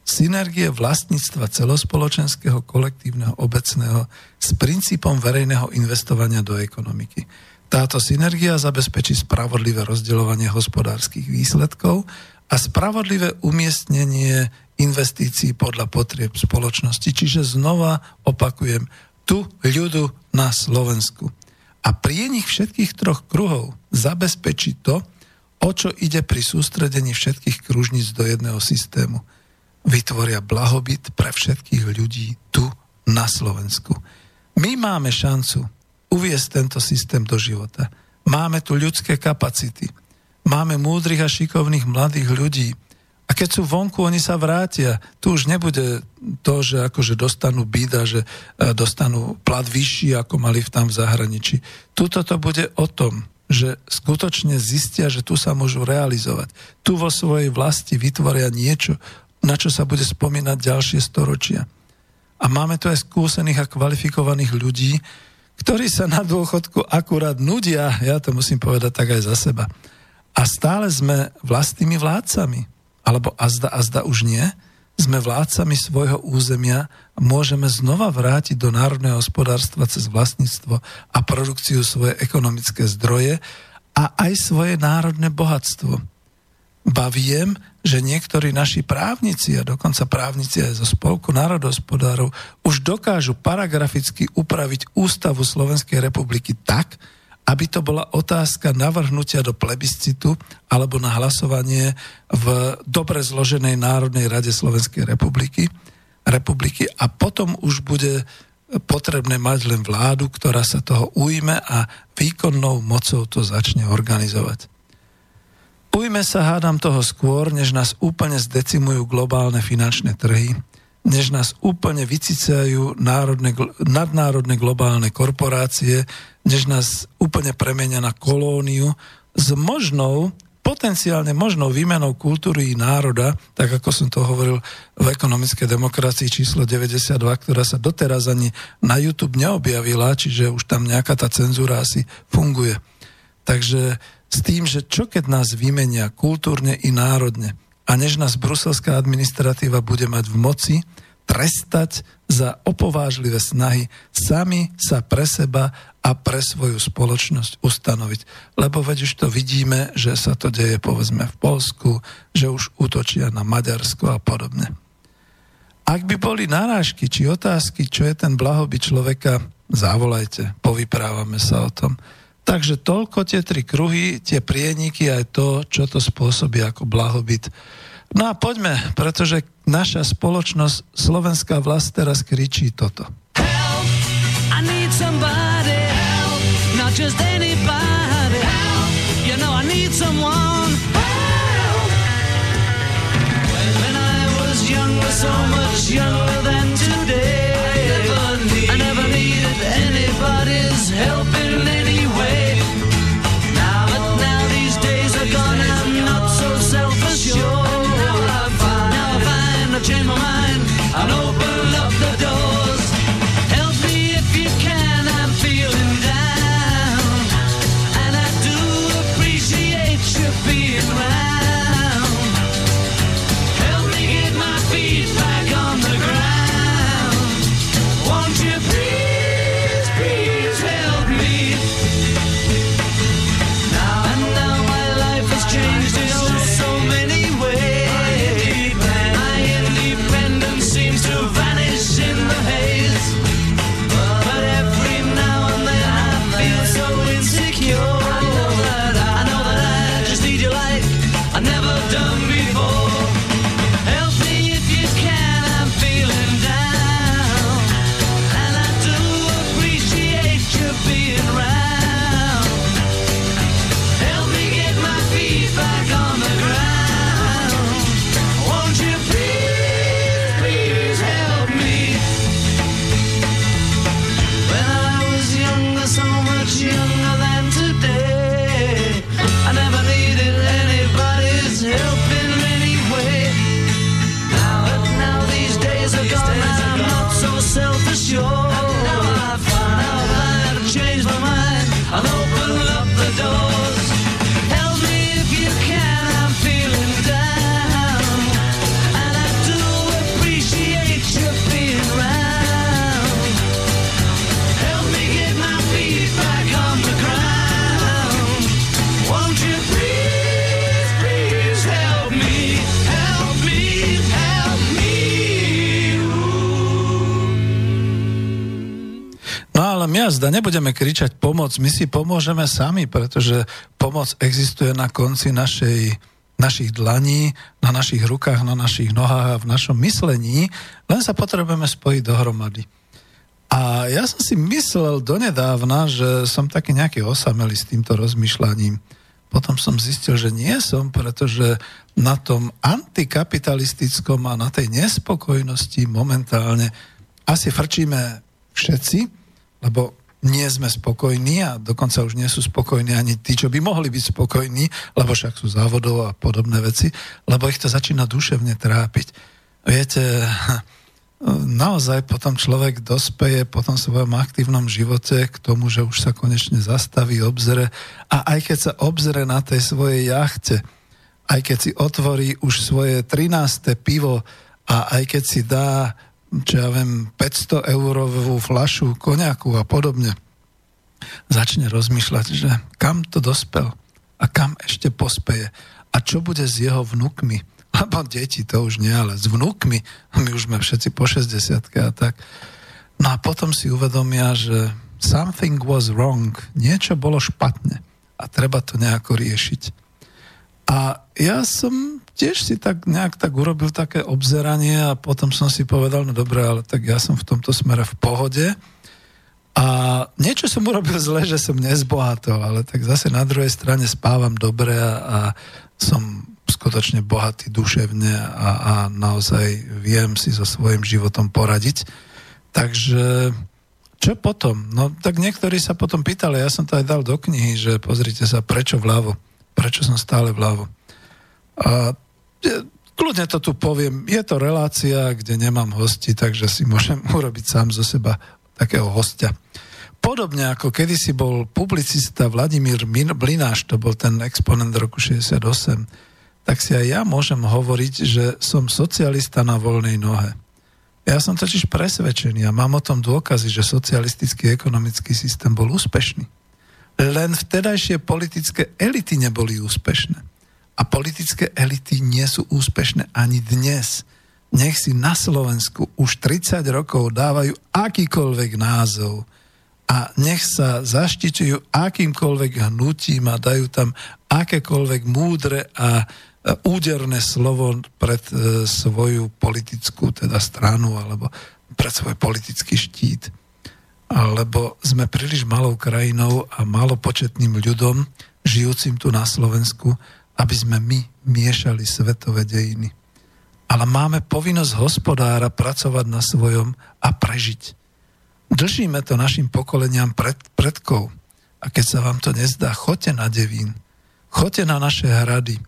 A: synergie vlastníctva celospoločenského, kolektívneho, obecného s princípom verejného investovania do ekonomiky. Táto synergia zabezpečí spravodlivé rozdeľovanie hospodárskych výsledkov a spravodlivé umiestnenie investícií podľa potrieb spoločnosti. Čiže znova opakujem, tu ľudu na Slovensku. A pri nich všetkých troch kruhov zabezpečí to o čo ide pri sústredení všetkých kružníc do jedného systému. Vytvoria blahobyt pre všetkých ľudí tu na Slovensku. My máme šancu uviesť tento systém do života. Máme tu ľudské kapacity. Máme múdrych a šikovných mladých ľudí, a keď sú vonku, oni sa vrátia. Tu už nebude to, že akože dostanú bída, že e, dostanú plat vyšší, ako mali v tam v zahraničí. Tuto to bude o tom, že skutočne zistia, že tu sa môžu realizovať. Tu vo svojej vlasti vytvoria niečo, na čo sa bude spomínať ďalšie storočia. A máme tu aj skúsených a kvalifikovaných ľudí, ktorí sa na dôchodku akurát nudia, ja to musím povedať tak aj za seba. A stále sme vlastnými vládcami alebo azda, azda už nie, sme vládcami svojho územia a môžeme znova vrátiť do národného hospodárstva cez vlastníctvo a produkciu svoje ekonomické zdroje a aj svoje národné bohatstvo. Ba viem, že niektorí naši právnici a dokonca právnici aj zo Spolku národohospodárov už dokážu paragraficky upraviť ústavu Slovenskej republiky tak, aby to bola otázka navrhnutia do plebiscitu alebo na hlasovanie v dobre zloženej Národnej rade Slovenskej republiky, republiky a potom už bude potrebné mať len vládu, ktorá sa toho ujme a výkonnou mocou to začne organizovať. Ujme sa, hádam toho skôr, než nás úplne zdecimujú globálne finančné trhy, než nás úplne vycicajú národne, nadnárodné globálne korporácie, než nás úplne premenia na kolóniu s možnou, potenciálne možnou výmenou kultúry národa, tak ako som to hovoril v ekonomickej demokracii číslo 92, ktorá sa doteraz ani na YouTube neobjavila, čiže už tam nejaká tá cenzúra asi funguje. Takže s tým, že čo keď nás vymenia kultúrne i národne, a než nás bruselská administratíva bude mať v moci, trestať za opovážlivé snahy sami sa pre seba a pre svoju spoločnosť ustanoviť. Lebo veď už to vidíme, že sa to deje povedzme v Polsku, že už útočia na Maďarsko a podobne. Ak by boli narážky či otázky, čo je ten blahobyt človeka, zavolajte, povyprávame sa o tom. Takže toľko tie tri kruhy, tie prieniky, aj to, čo to spôsobí ako blahobyt. No a poďme, pretože naša spoločnosť, slovenská vlast teraz kričí toto. Help, I need somebody, help, need, I never needed anybody's help nejazda, nebudeme kričať pomoc, my si pomôžeme sami, pretože pomoc existuje na konci našej, našich dlaní, na našich rukách, na našich nohách a v našom myslení, len sa potrebujeme spojiť dohromady. A ja som si myslel donedávna, že som taký nejaký osamelý s týmto rozmýšľaním. Potom som zistil, že nie som, pretože na tom antikapitalistickom a na tej nespokojnosti momentálne asi frčíme všetci, lebo nie sme spokojní a dokonca už nie sú spokojní ani tí, čo by mohli byť spokojní, lebo však sú závodov a podobné veci, lebo ich to začína duševne trápiť. Viete, naozaj potom človek dospeje po tom svojom aktívnom živote k tomu, že už sa konečne zastaví, obzre a aj keď sa obzre na tej svojej jachte, aj keď si otvorí už svoje 13. pivo a aj keď si dá, čo ja viem, 500 eurovú flašu koniaku a podobne, začne rozmýšľať, že kam to dospel a kam ešte pospeje. A čo bude s jeho vnukmi? Lebo deti to už nie, ale s vnúkmi, my už sme všetci po 60 a tak. No a potom si uvedomia, že something was wrong, niečo bolo špatne. A treba to nejako riešiť. A ja som tiež si tak nejak tak urobil také obzeranie a potom som si povedal, no dobre, ale tak ja som v tomto smere v pohode. A niečo som urobil zle, že som nezbohatol, ale tak zase na druhej strane spávam dobre a, a som skutočne bohatý duševne a, a naozaj viem si so svojím životom poradiť. Takže čo potom? No tak niektorí sa potom pýtali, ja som to aj dal do knihy, že pozrite sa, prečo vľavo? Prečo som stále vľavo? A kľudne to tu poviem, je to relácia, kde nemám hosti, takže si môžem urobiť sám zo seba takého hostia. Podobne ako kedysi bol publicista Vladimír Blináš, to bol ten exponent roku 68, tak si aj ja môžem hovoriť, že som socialista na voľnej nohe. Ja som totiž presvedčený a mám o tom dôkazy, že socialistický ekonomický systém bol úspešný. Len vtedajšie politické elity neboli úspešné. A politické elity nie sú úspešné ani dnes. Nech si na Slovensku už 30 rokov dávajú akýkoľvek názov a nech sa zaštiťujú akýmkoľvek hnutím a dajú tam akékoľvek múdre a úderné slovo pred e, svoju politickú teda stranu alebo pred svoj politický štít. Alebo sme príliš malou krajinou a malopočetným ľudom, žijúcim tu na Slovensku, aby sme my miešali svetové dejiny. Ale máme povinnosť hospodára pracovať na svojom a prežiť. Držíme to našim pokoleniam pred, predkov. A keď sa vám to nezdá, choďte na Devín, choďte na naše hrady,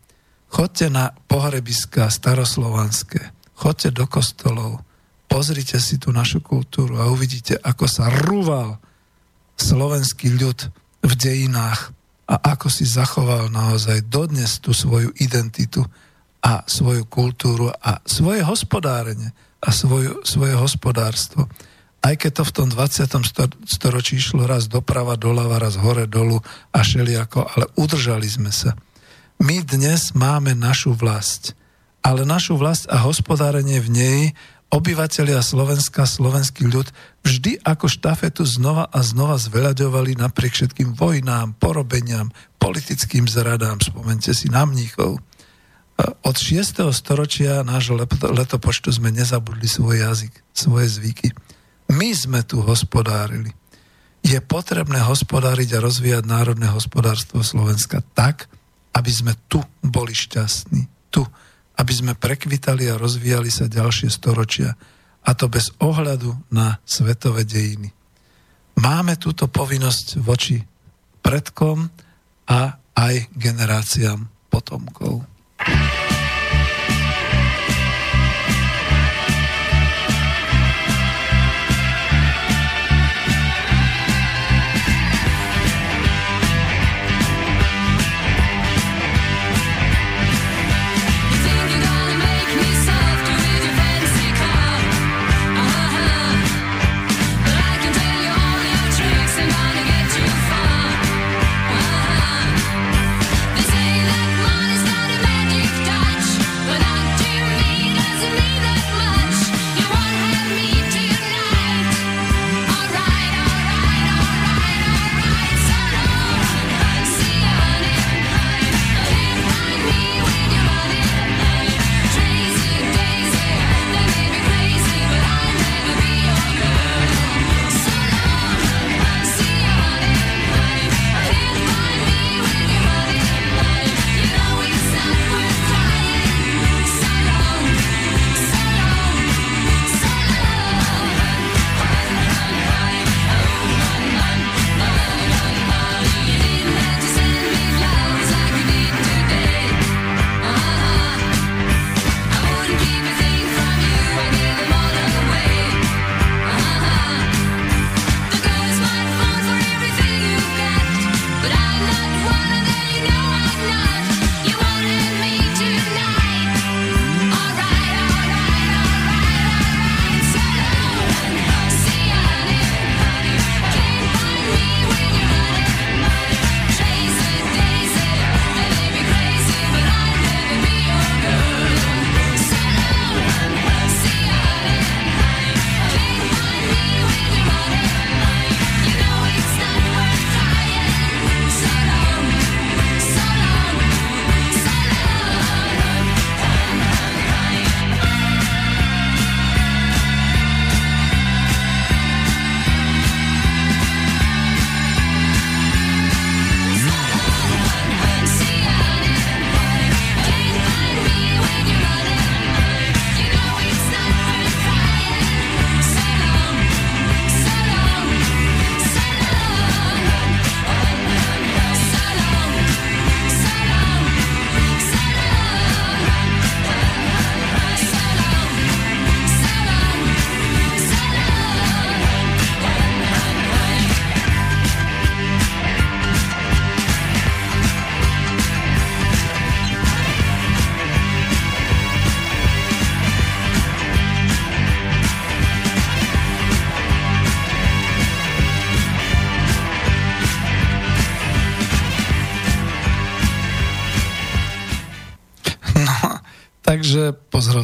A: Chodte na pohrebiska staroslovanské, chodte do kostolov, pozrite si tú našu kultúru a uvidíte, ako sa rúval slovenský ľud v dejinách a ako si zachoval naozaj dodnes tú svoju identitu a svoju kultúru a svoje hospodárenie a svoju, svoje hospodárstvo. Aj keď to v tom 20. storočí išlo raz doprava, doľava, raz hore, dolu a šeliako, ale udržali sme sa. My dnes máme našu vlast, ale našu vlast a hospodárenie v nej obyvateľia Slovenska, slovenský ľud vždy ako štafetu znova a znova zveľaďovali napriek všetkým vojnám, porobeniam, politickým zradám. Spomente si na mníchov. Od 6. storočia nášho letopočtu sme nezabudli svoj jazyk, svoje zvyky. My sme tu hospodárili. Je potrebné hospodáriť a rozvíjať národné hospodárstvo Slovenska tak, aby sme tu boli šťastní. Tu. Aby sme prekvitali a rozvíjali sa ďalšie storočia. A to bez ohľadu na svetové dejiny. Máme túto povinnosť voči predkom a aj generáciám potomkov.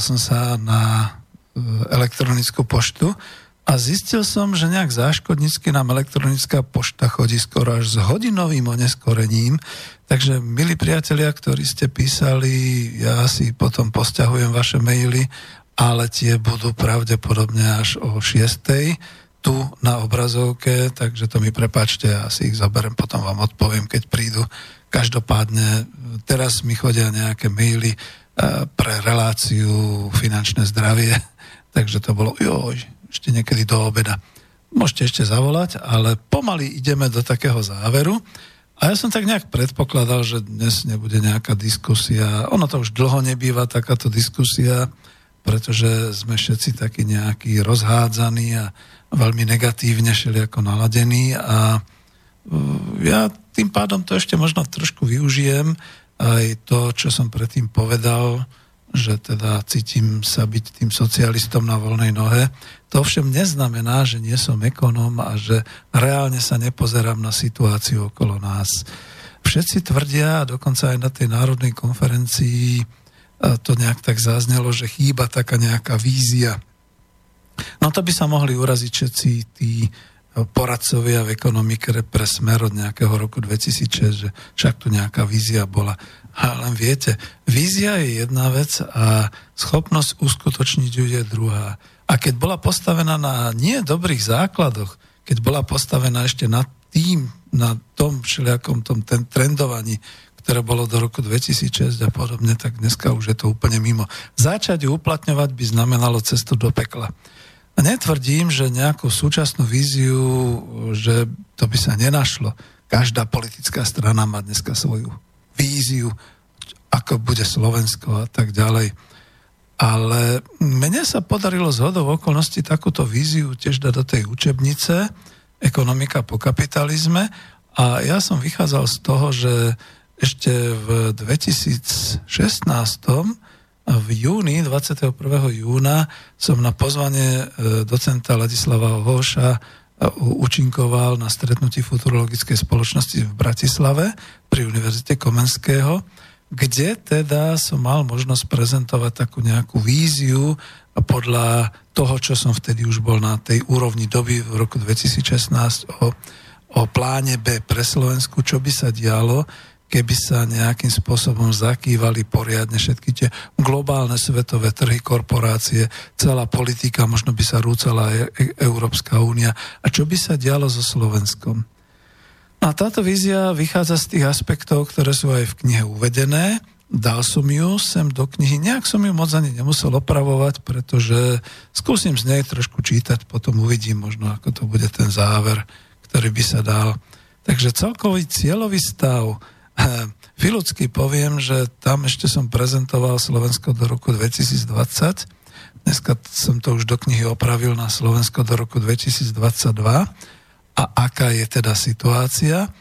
A: Som sa na e, elektronickú poštu a zistil som, že nejak záškodnícky nám elektronická pošta chodí skoro až s hodinovým oneskorením. Takže, milí priatelia, ktorí ste písali, ja si potom posťahujem vaše maily, ale tie budú pravdepodobne až o 6 tu na obrazovke, takže to mi prepačte, ja si ich zoberiem, potom vám odpoviem, keď prídu. Každopádne teraz mi chodia nejaké maily e, pre reláciu finančné zdravie, takže to bolo, joj, ešte niekedy do obeda. Môžete ešte zavolať, ale pomaly ideme do takého záveru. A ja som tak nejak predpokladal, že dnes nebude nejaká diskusia. Ono to už dlho nebýva, takáto diskusia, pretože sme všetci takí nejakí rozhádzaní a veľmi negatívne ako naladení a e, ja tým pádom to ešte možno trošku využijem aj to, čo som predtým povedal, že teda cítim sa byť tým socialistom na voľnej nohe. To všem neznamená, že nie som ekonóm a že reálne sa nepozerám na situáciu okolo nás. Všetci tvrdia, a dokonca aj na tej národnej konferencii e, to nejak tak zaznelo, že chýba taká nejaká vízia No to by sa mohli uraziť všetci tí poradcovia v ekonomike pre smer od nejakého roku 2006, že však tu nejaká vízia bola. A len viete, vízia je jedna vec a schopnosť uskutočniť ju je druhá. A keď bola postavená na nie dobrých základoch, keď bola postavená ešte na tým, na tom všelijakom tom ten trendovaní, ktoré bolo do roku 2006 a podobne, tak dneska už je to úplne mimo. Začať ju uplatňovať by znamenalo cestu do pekla. Netvrdím, že nejakú súčasnú víziu, že to by sa nenašlo. Každá politická strana má dneska svoju víziu, ako bude Slovensko a tak ďalej. Ale mne sa podarilo z okolností takúto víziu tiež dať do tej učebnice Ekonomika po kapitalizme a ja som vychádzal z toho, že ešte v 2016 v júni, 21. júna, som na pozvanie e, docenta Ladislava Hoša e, účinkoval na stretnutí futurologickej spoločnosti v Bratislave pri Univerzite Komenského, kde teda som mal možnosť prezentovať takú nejakú víziu podľa toho, čo som vtedy už bol na tej úrovni doby v roku 2016 o, o pláne B pre Slovensku, čo by sa dialo, keby sa nejakým spôsobom zakývali poriadne všetky tie globálne svetové trhy, korporácie, celá politika, možno by sa rúcala aj e- Európska únia. A čo by sa dialo so Slovenskom? A táto vízia vychádza z tých aspektov, ktoré sú aj v knihe uvedené. Dal som ju sem do knihy, nejak som ju moc ani nemusel opravovať, pretože skúsim z nej trošku čítať, potom uvidím možno, ako to bude ten záver, ktorý by sa dal. Takže celkový cieľový stav Filucky poviem, že tam ešte som prezentoval Slovensko do roku 2020. Dneska som to už do knihy opravil na Slovensko do roku 2022. A aká je teda situácia?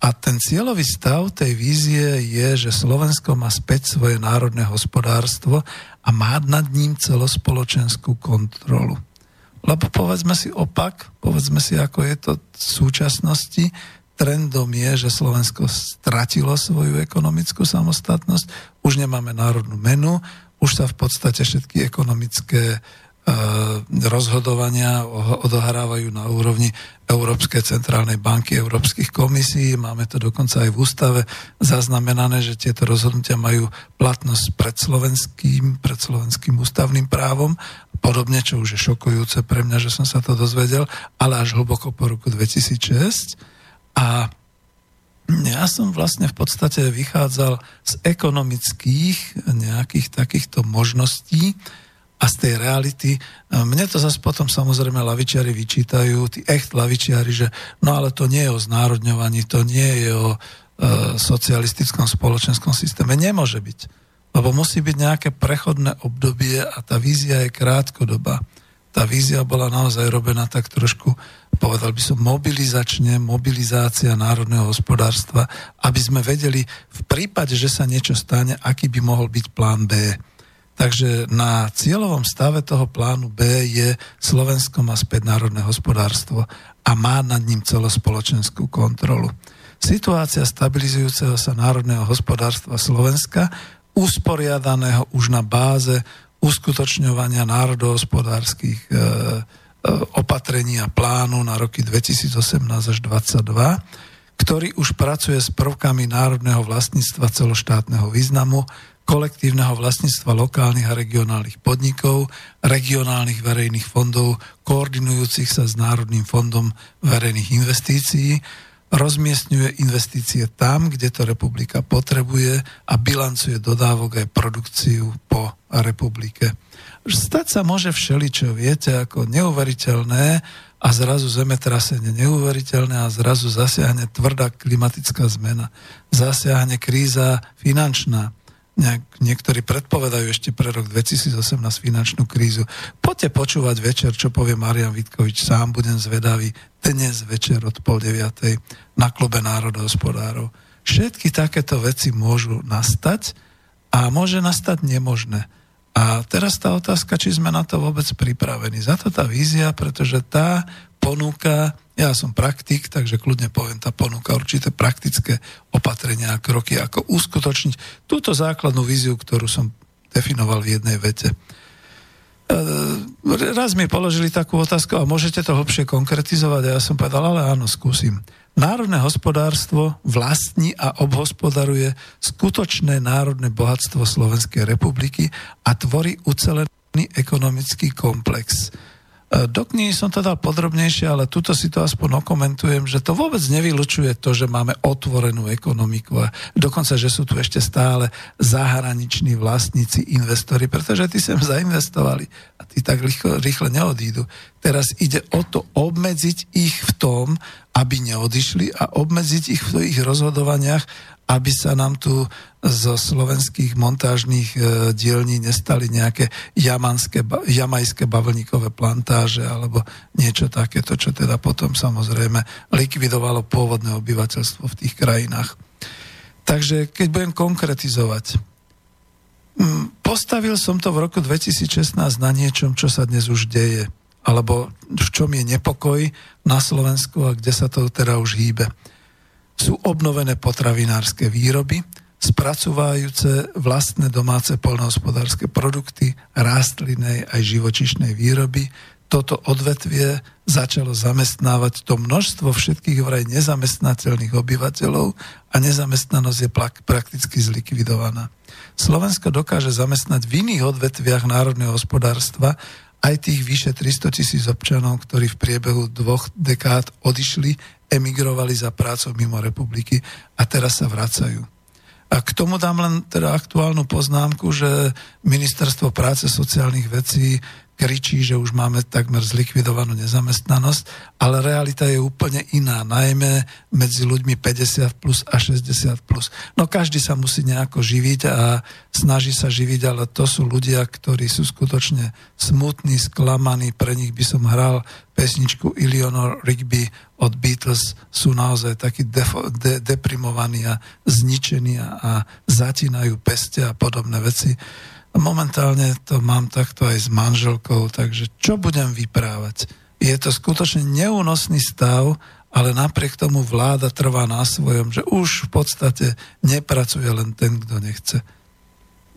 A: A ten cieľový stav tej vízie je, že Slovensko má späť svoje národné hospodárstvo a má nad ním celospoločenskú kontrolu. Lebo povedzme si opak, povedzme si, ako je to v súčasnosti, trendom je, že Slovensko stratilo svoju ekonomickú samostatnosť, už nemáme národnú menu, už sa v podstate všetky ekonomické uh, rozhodovania odohrávajú na úrovni Európskej centrálnej banky, Európskych komisí. Máme to dokonca aj v ústave zaznamenané, že tieto rozhodnutia majú platnosť pred slovenským, pred slovenským ústavným právom. Podobne, čo už je šokujúce pre mňa, že som sa to dozvedel, ale až hlboko po roku 2006. A ja som vlastne v podstate vychádzal z ekonomických nejakých takýchto možností a z tej reality. Mne to zase potom samozrejme lavičiari vyčítajú, tí echt lavičiari, že no ale to nie je o znárodňovaní, to nie je o e, socialistickom spoločenskom systéme. Nemôže byť. Lebo musí byť nejaké prechodné obdobie a tá vízia je krátkodobá. Tá vízia bola naozaj robená tak trošku povedal by som, mobilizačne, mobilizácia národného hospodárstva, aby sme vedeli v prípade, že sa niečo stane, aký by mohol byť plán B. Takže na cieľovom stave toho plánu B je Slovensko má späť národné hospodárstvo a má nad ním celospoločenskú kontrolu. Situácia stabilizujúceho sa národného hospodárstva Slovenska usporiadaného už na báze uskutočňovania národohospodárskych e, e, opatrení a plánu na roky 2018 až 2022, ktorý už pracuje s prvkami národného vlastníctva celoštátneho významu, kolektívneho vlastníctva lokálnych a regionálnych podnikov, regionálnych verejných fondov, koordinujúcich sa s Národným fondom verejných investícií, rozmiestňuje investície tam, kde to republika potrebuje a bilancuje dodávok aj produkciu po republike. Stať sa môže všeličo, viete, ako neuveriteľné a zrazu zemetrasenie neuveriteľné a zrazu zasiahne tvrdá klimatická zmena, zasiahne kríza finančná, nejak, niektorí predpovedajú ešte pre rok 2018 finančnú krízu. Poďte počúvať večer, čo povie Marian Vitkovič, sám budem zvedavý dnes večer od pol deviatej na klube národohospodárov. Všetky takéto veci môžu nastať a môže nastať nemožné. A teraz tá otázka, či sme na to vôbec pripravení. Za to tá vízia, pretože tá ponúka ja som praktik, takže kľudne poviem, tá ponúka určité praktické opatrenia a kroky, ako uskutočniť túto základnú víziu, ktorú som definoval v jednej vete. E, raz mi položili takú otázku a môžete to hlbšie konkretizovať a ja som povedal, ale áno, skúsim. Národné hospodárstvo vlastní a obhospodaruje skutočné národné bohatstvo Slovenskej republiky a tvorí ucelený ekonomický komplex do knihy som to dal podrobnejšie, ale tuto si to aspoň okomentujem, že to vôbec nevylučuje to, že máme otvorenú ekonomiku a dokonca, že sú tu ešte stále zahraniční vlastníci, investori, pretože tí sem zainvestovali a tí tak rýchle, rýchle neodídu. Teraz ide o to obmedziť ich v tom, aby neodišli a obmedziť ich v ich rozhodovaniach, aby sa nám tu zo slovenských montážnych e, dielní nestali nejaké jamanské, jamajské bavlníkové plantáže alebo niečo takéto, čo teda potom samozrejme likvidovalo pôvodné obyvateľstvo v tých krajinách. Takže keď budem konkretizovať, postavil som to v roku 2016 na niečom, čo sa dnes už deje, alebo v čom je nepokoj na Slovensku a kde sa to teda už hýbe sú obnovené potravinárske výroby, spracovajúce vlastné domáce polnohospodárske produkty, rastlinnej aj živočišnej výroby. Toto odvetvie začalo zamestnávať to množstvo všetkých vraj nezamestnateľných obyvateľov a nezamestnanosť je prakticky zlikvidovaná. Slovensko dokáže zamestnať v iných odvetviach národného hospodárstva aj tých vyše 300 tisíc občanov, ktorí v priebehu dvoch dekád odišli emigrovali za prácou mimo republiky a teraz sa vracajú. A k tomu dám len teda aktuálnu poznámku, že Ministerstvo práce sociálnych vecí kričí, že už máme takmer zlikvidovanú nezamestnanosť, ale realita je úplne iná, najmä medzi ľuďmi 50 plus a 60 plus. No každý sa musí nejako živiť a snaží sa živiť, ale to sú ľudia, ktorí sú skutočne smutní, sklamaní, pre nich by som hral pesničku Eleanor Rigby od Beatles, sú naozaj takí defo, de, deprimovaní a zničení a, a zatínajú peste a podobné veci. Momentálne to mám takto aj s manželkou, takže čo budem vyprávať? Je to skutočne neúnosný stav, ale napriek tomu vláda trvá na svojom, že už v podstate nepracuje len ten, kto nechce.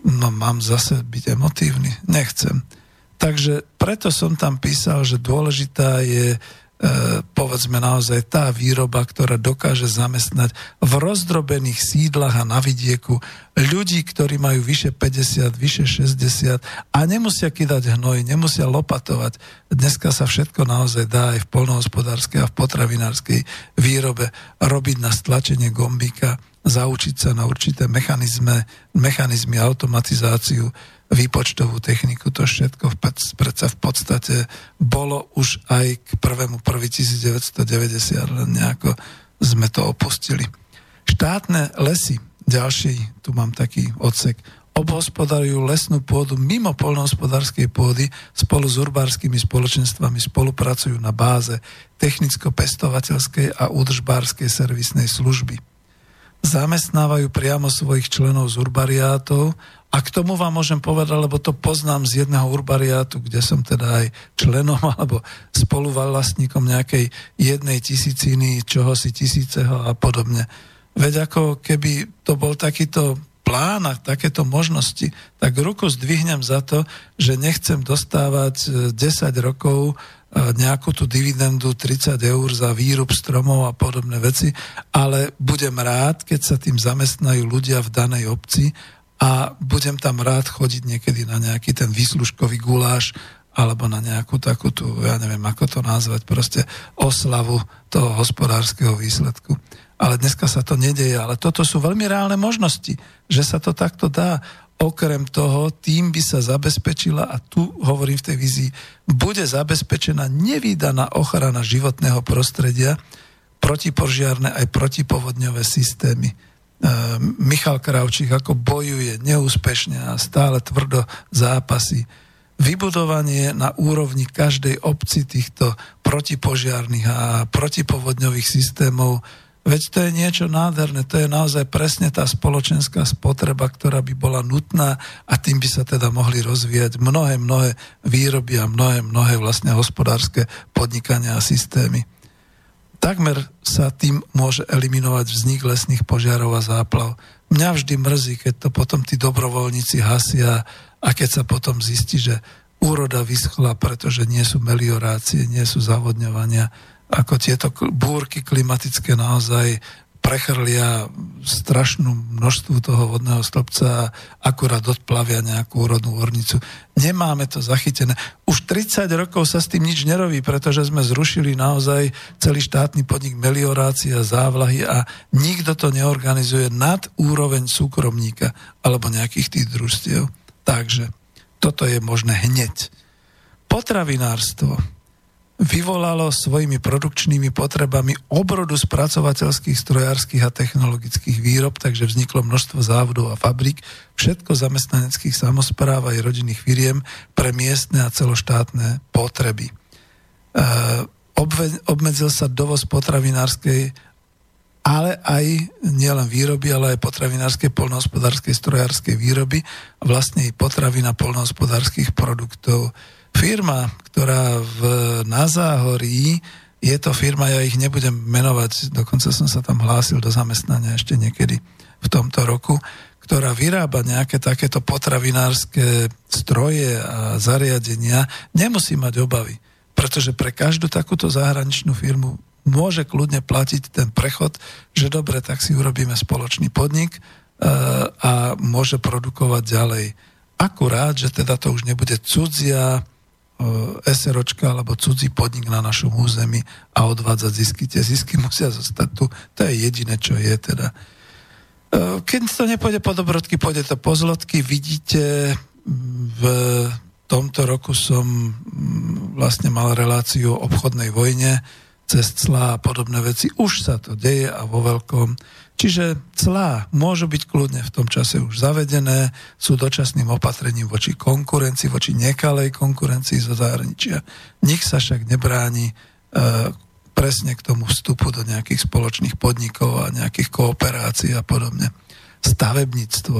A: No mám zase byť emotívny? Nechcem. Takže preto som tam písal, že dôležitá je povedzme naozaj tá výroba, ktorá dokáže zamestnať v rozdrobených sídlach a na vidieku ľudí, ktorí majú vyše 50, vyše 60 a nemusia kydať hnoj, nemusia lopatovať. Dneska sa všetko naozaj dá aj v polnohospodárskej a v potravinárskej výrobe robiť na stlačenie gombíka, zaučiť sa na určité mechanizmy, mechanizmy automatizáciu výpočtovú techniku, to všetko v, predsa v podstate bolo už aj k 1.1.1990, len nejako sme to opustili. Štátne lesy, ďalší, tu mám taký odsek, obhospodarujú lesnú pôdu mimo polnohospodárskej pôdy spolu s urbárskymi spoločenstvami spolupracujú na báze technicko-pestovateľskej a údržbárskej servisnej služby. Zamestnávajú priamo svojich členov z urbariátov a k tomu vám môžem povedať, lebo to poznám z jedného urbariátu, kde som teda aj členom alebo spoluvlastníkom nejakej jednej tisíciny, čoho si tisíceho a podobne. Veď ako keby to bol takýto plán a takéto možnosti, tak ruku zdvihnem za to, že nechcem dostávať 10 e, rokov e, nejakú tú dividendu 30 eur za výrub stromov a podobné veci, ale budem rád, keď sa tým zamestnajú ľudia v danej obci a budem tam rád chodiť niekedy na nejaký ten výslužkový guláš alebo na nejakú takú tú, ja neviem, ako to nazvať, proste oslavu toho hospodárskeho výsledku ale dneska sa to nedeje. Ale toto sú veľmi reálne možnosti, že sa to takto dá. Okrem toho, tým by sa zabezpečila, a tu hovorím v tej vizii, bude zabezpečená nevýdaná ochrana životného prostredia, protipožiarne aj protipovodňové systémy. E, Michal Kravčík ako bojuje neúspešne a stále tvrdo zápasy. Vybudovanie na úrovni každej obci týchto protipožiarných a protipovodňových systémov Veď to je niečo nádherné, to je naozaj presne tá spoločenská spotreba, ktorá by bola nutná a tým by sa teda mohli rozvíjať mnohé, mnohé výroby a mnohé, mnohé vlastne hospodárske podnikania a systémy. Takmer sa tým môže eliminovať vznik lesných požiarov a záplav. Mňa vždy mrzí, keď to potom tí dobrovoľníci hasia a keď sa potom zistí, že úroda vyschla, pretože nie sú meliorácie, nie sú zavodňovania ako tieto búrky klimatické naozaj prechrlia strašnú množstvu toho vodného stĺpca a akurát odplavia nejakú úrodnú ornicu. Nemáme to zachytené. Už 30 rokov sa s tým nič nerobí, pretože sme zrušili naozaj celý štátny podnik meliorácia, závlahy a nikto to neorganizuje nad úroveň súkromníka alebo nejakých tých družstiev. Takže toto je možné hneď. Potravinárstvo vyvolalo svojimi produkčnými potrebami obrodu spracovateľských, strojárskych a technologických výrob, takže vzniklo množstvo závodov a fabrik, všetko zamestnaneckých samozpráv aj rodinných firiem pre miestne a celoštátne potreby. E, obmedzil sa dovoz potravinárskej ale aj nielen výroby, ale aj potravinárskej, polnohospodárskej, strojárskej výroby a vlastne i potravina polnohospodárskych produktov firma, ktorá v, na Záhorí, je to firma, ja ich nebudem menovať, dokonca som sa tam hlásil do zamestnania ešte niekedy v tomto roku, ktorá vyrába nejaké takéto potravinárske stroje a zariadenia, nemusí mať obavy. Pretože pre každú takúto zahraničnú firmu môže kľudne platiť ten prechod, že dobre, tak si urobíme spoločný podnik uh, a môže produkovať ďalej. Akurát, že teda to už nebude cudzia E, SROčka alebo cudzí podnik na našom území a odvádzať zisky. Tie zisky musia zostať tu. To je jediné, čo je teda. E, keď to nepôjde po dobrodky, pôjde to po zlotky. Vidíte, v tomto roku som vlastne mal reláciu o obchodnej vojne cez clá a podobné veci. Už sa to deje a vo veľkom. Čiže clá môžu byť kľudne v tom čase už zavedené, sú dočasným opatrením voči konkurencii, voči nekalej konkurencii zo zahraničia. Nik sa však nebráni e, presne k tomu vstupu do nejakých spoločných podnikov a nejakých kooperácií a podobne. Stavebníctvo.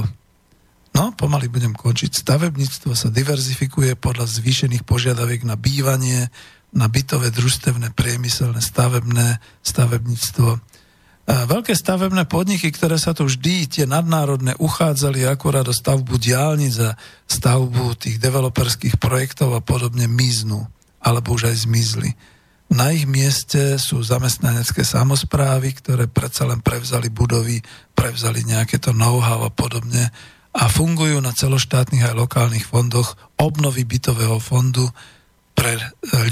A: No, pomaly budem končiť. Stavebníctvo sa diverzifikuje podľa zvýšených požiadaviek na bývanie, na bytové, družstevné, priemyselné, stavebné, stavebníctvo Veľké stavebné podniky, ktoré sa tu vždy, tie nadnárodné, uchádzali akurát o stavbu diálnic a stavbu tých developerských projektov a podobne miznú, alebo už aj zmizli. Na ich mieste sú zamestnanecké samozprávy, ktoré predsa len prevzali budovy, prevzali nejaké to know-how a podobne a fungujú na celoštátnych aj lokálnych fondoch obnovy bytového fondu pre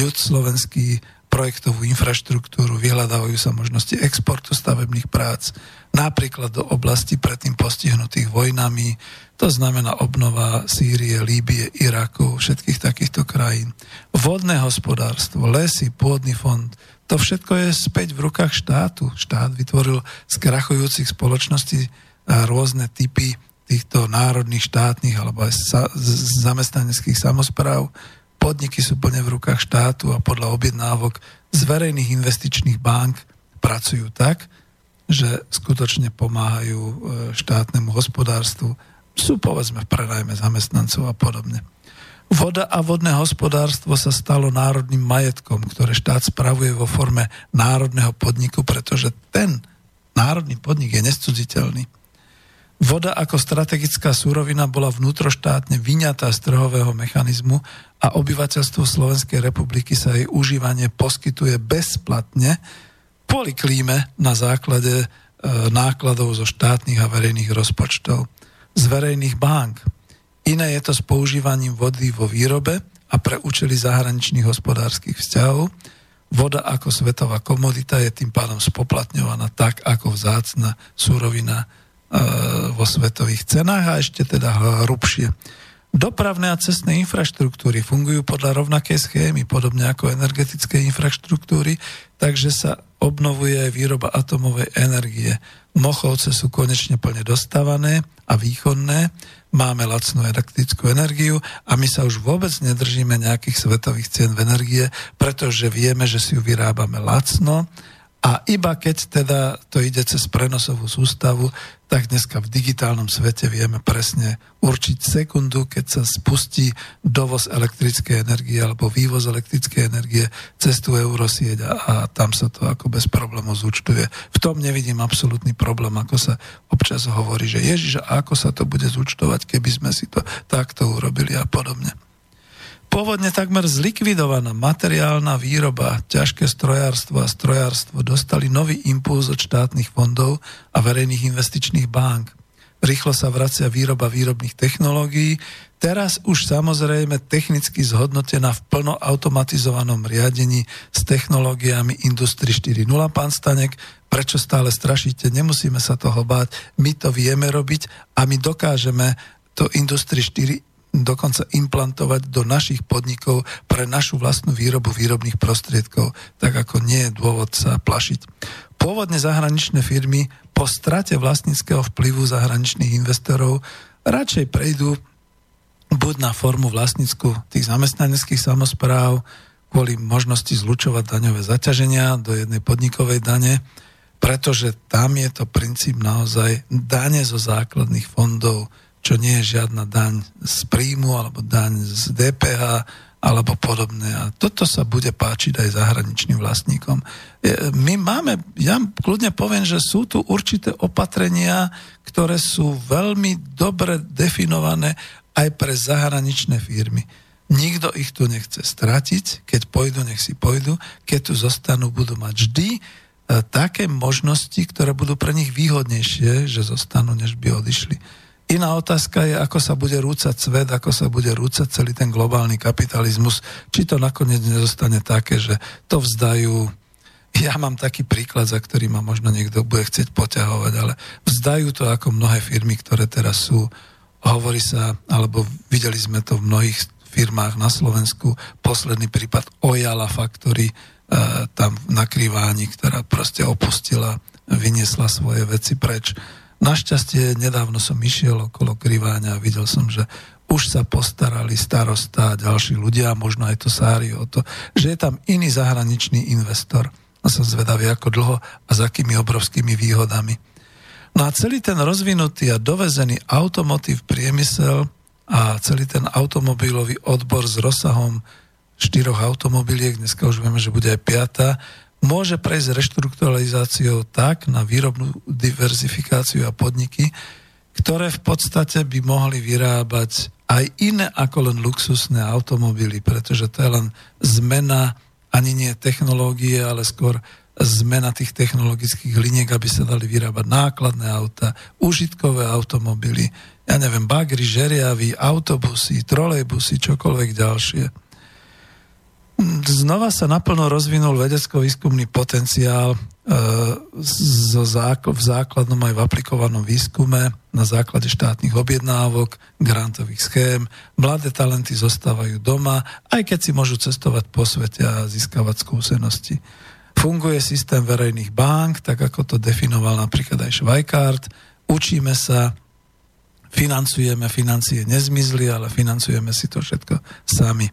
A: ľud slovenský projektovú infraštruktúru, vyhľadávajú sa možnosti exportu stavebných prác, napríklad do oblasti predtým postihnutých vojnami, to znamená obnova Sýrie, Líbie, Iraku, všetkých takýchto krajín. Vodné hospodárstvo, lesy, pôdny fond, to všetko je späť v rukách štátu. Štát vytvoril z krachujúcich spoločností rôzne typy týchto národných, štátnych alebo aj zamestnaneckých samozpráv, podniky sú plne v rukách štátu a podľa objednávok z verejných investičných bank pracujú tak, že skutočne pomáhajú e, štátnemu hospodárstvu. Sú povedzme v prenajme zamestnancov a podobne. Voda a vodné hospodárstvo sa stalo národným majetkom, ktoré štát spravuje vo forme národného podniku, pretože ten národný podnik je nescudziteľný. Voda ako strategická súrovina bola vnútroštátne vyňatá z trhového mechanizmu a obyvateľstvo Slovenskej republiky sa jej užívanie poskytuje bezplatne kvôli klíme na základe e, nákladov zo štátnych a verejných rozpočtov, z verejných bank. Iné je to s používaním vody vo výrobe a pre účely zahraničných hospodárskych vzťahov. Voda ako svetová komodita je tým pádom spoplatňovaná tak ako vzácna súrovina vo svetových cenách a ešte teda hrubšie. Dopravné a cestné infraštruktúry fungujú podľa rovnakej schémy, podobne ako energetické infraštruktúry, takže sa obnovuje aj výroba atomovej energie. Mochovce sú konečne plne dostávané a východné, máme lacnú elektrickú energiu a my sa už vôbec nedržíme nejakých svetových cien v energie, pretože vieme, že si ju vyrábame lacno a iba keď teda to ide cez prenosovú sústavu, tak dneska v digitálnom svete vieme presne určiť sekundu, keď sa spustí dovoz elektrickej energie alebo vývoz elektrickej energie cez tú eurosieť a, a tam sa to ako bez problémov zúčtuje. V tom nevidím absolútny problém, ako sa občas hovorí, že ježiš, ako sa to bude zúčtovať, keby sme si to takto urobili a podobne. Pôvodne takmer zlikvidovaná materiálna výroba, ťažké strojárstvo a strojárstvo dostali nový impuls od štátnych fondov a verejných investičných bank. Rýchlo sa vracia výroba výrobných technológií, teraz už samozrejme technicky zhodnotená v plno automatizovanom riadení s technológiami Industry 4.0, pán Stanek, prečo stále strašíte, nemusíme sa toho báť, my to vieme robiť a my dokážeme to Industry 4 dokonca implantovať do našich podnikov pre našu vlastnú výrobu výrobných prostriedkov, tak ako nie je dôvod sa plašiť. Pôvodne zahraničné firmy po strate vlastníckého vplyvu zahraničných investorov radšej prejdú buď na formu vlastnícku tých zamestnaneckých samozpráv, kvôli možnosti zlučovať daňové zaťaženia do jednej podnikovej dane, pretože tam je to princíp naozaj dane zo základných fondov čo nie je žiadna daň z príjmu alebo daň z DPH alebo podobné. A toto sa bude páčiť aj zahraničným vlastníkom. My máme, ja kľudne poviem, že sú tu určité opatrenia, ktoré sú veľmi dobre definované aj pre zahraničné firmy. Nikto ich tu nechce stratiť, keď pôjdu, nech si pôjdu, keď tu zostanú, budú mať vždy e, také možnosti, ktoré budú pre nich výhodnejšie, že zostanú, než by odišli. Iná otázka je, ako sa bude rúcať svet, ako sa bude rúcať celý ten globálny kapitalizmus, či to nakoniec nezostane také, že to vzdajú. Ja mám taký príklad, za ktorý ma možno niekto bude chcieť poťahovať, ale vzdajú to ako mnohé firmy, ktoré teraz sú, hovorí sa, alebo videli sme to v mnohých firmách na Slovensku, posledný prípad Ojala Factory, e, tam na Kriváni, ktorá proste opustila, vyniesla svoje veci preč Našťastie nedávno som išiel okolo Kriváňa a videl som, že už sa postarali starosta a ďalší ľudia, možno aj to sári o to, že je tam iný zahraničný investor. A som zvedavý, ako dlho a s akými obrovskými výhodami. No a celý ten rozvinutý a dovezený automotív priemysel a celý ten automobilový odbor s rozsahom štyroch automobiliek, dneska už vieme, že bude aj piata, môže prejsť reštrukturalizáciou tak na výrobnú diverzifikáciu a podniky, ktoré v podstate by mohli vyrábať aj iné ako len luxusné automobily, pretože to je len zmena ani nie technológie, ale skôr zmena tých technologických liniek, aby sa dali vyrábať nákladné auta, užitkové automobily, ja neviem, bagry, žeriavy, autobusy, trolejbusy, čokoľvek ďalšie znova sa naplno rozvinul vedecko-výskumný potenciál e, v základnom aj v aplikovanom výskume na základe štátnych objednávok, grantových schém. Mladé talenty zostávajú doma, aj keď si môžu cestovať po svete a získavať skúsenosti. Funguje systém verejných bank, tak ako to definoval napríklad aj Švajkart. Učíme sa, financujeme, financie nezmizli, ale financujeme si to všetko sami.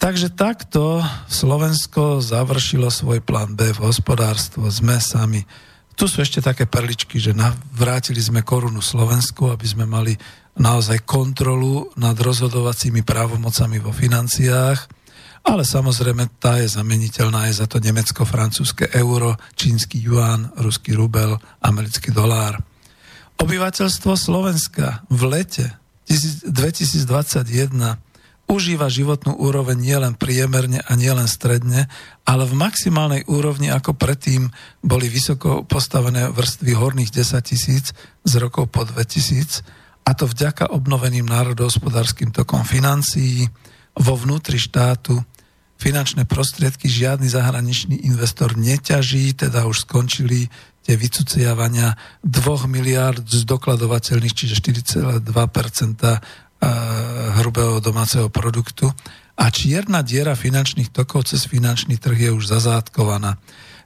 A: Takže takto Slovensko završilo svoj plán B v hospodárstvo, sme sami. Tu sú ešte také perličky, že vrátili sme korunu Slovensku, aby sme mali naozaj kontrolu nad rozhodovacími právomocami vo financiách, ale samozrejme tá je zameniteľná aj za to nemecko-francúzske euro, čínsky yuan, ruský rubel, americký dolár. Obyvateľstvo Slovenska v lete 2021 užíva životnú úroveň nielen priemerne a nielen stredne, ale v maximálnej úrovni ako predtým boli vysoko postavené vrstvy horných 10 tisíc z rokov po 2000 a to vďaka obnoveným národohospodárským tokom financií vo vnútri štátu. Finančné prostriedky žiadny zahraničný investor neťaží, teda už skončili tie vycuciavania 2 miliard z dokladovateľných, čiže 4,2 hrubého domáceho produktu a čierna diera finančných tokov cez finančný trh je už zazádkovaná.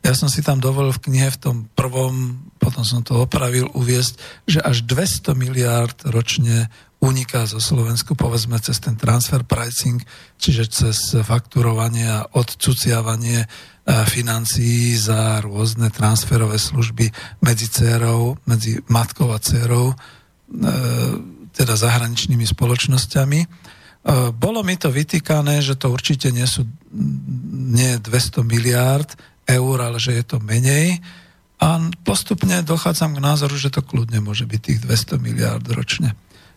A: Ja som si tam dovolil v knihe v tom prvom, potom som to opravil, uviesť, že až 200 miliárd ročne uniká zo Slovensku, povedzme cez ten transfer pricing, čiže cez fakturovanie a odcuciavanie financií za rôzne transferové služby medzi dcerou, medzi matkou a dcerou teda zahraničnými spoločnosťami. E, bolo mi to vytýkané, že to určite nie sú nie 200 miliárd eur, ale že je to menej. A postupne dochádzam k názoru, že to kľudne môže byť tých 200 miliárd ročne.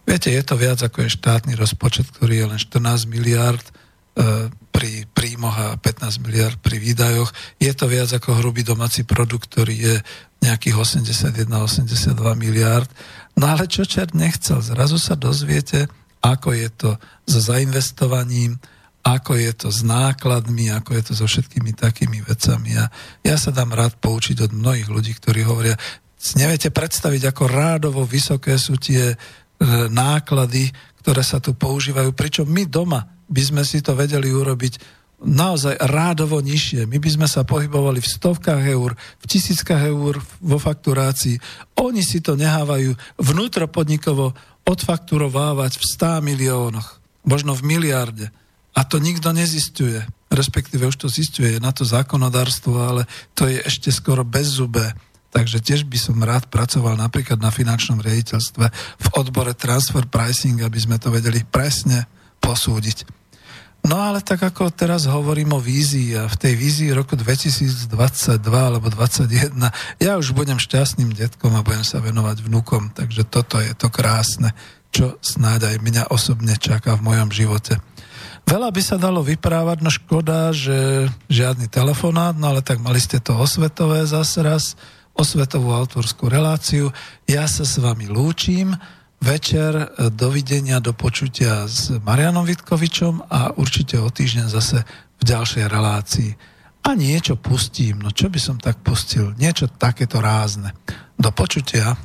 A: Viete, je to viac ako je štátny rozpočet, ktorý je len 14 miliárd e, pri príjmoch a 15 miliard pri výdajoch. Je to viac ako hrubý domáci produkt, ktorý je nejakých 81-82 miliard. No ale čo čert nechcel, zrazu sa dozviete, ako je to so zainvestovaním, ako je to s nákladmi, ako je to so všetkými takými vecami. A ja sa dám rád poučiť od mnohých ľudí, ktorí hovoria, neviete predstaviť, ako rádovo vysoké sú tie e, náklady, ktoré sa tu používajú, pričom my doma by sme si to vedeli urobiť naozaj rádovo nižšie. My by sme sa pohybovali v stovkách eur, v tisíckach eur vo fakturácii. Oni si to nehávajú vnútropodnikovo odfakturovávať v 100 miliónoch, možno v miliarde. A to nikto nezistuje. Respektíve už to zistuje, je na to zákonodárstvo, ale to je ešte skoro bezzubé. Takže tiež by som rád pracoval napríklad na finančnom riaditeľstve v odbore transfer pricing, aby sme to vedeli presne posúdiť. No ale tak ako teraz hovorím o vízii a v tej vízii roku 2022 alebo 2021 ja už budem šťastným detkom a budem sa venovať vnúkom, takže toto je to krásne, čo snáď aj mňa osobne čaká v mojom živote. Veľa by sa dalo vyprávať, no škoda, že žiadny telefonát, no ale tak mali ste to osvetové zase raz, osvetovú autorskú reláciu. Ja sa s vami lúčim večer. E, dovidenia, do počutia s Marianom Vitkovičom a určite o týždeň zase v ďalšej relácii. A niečo pustím, no čo by som tak pustil? Niečo takéto rázne. Do počutia.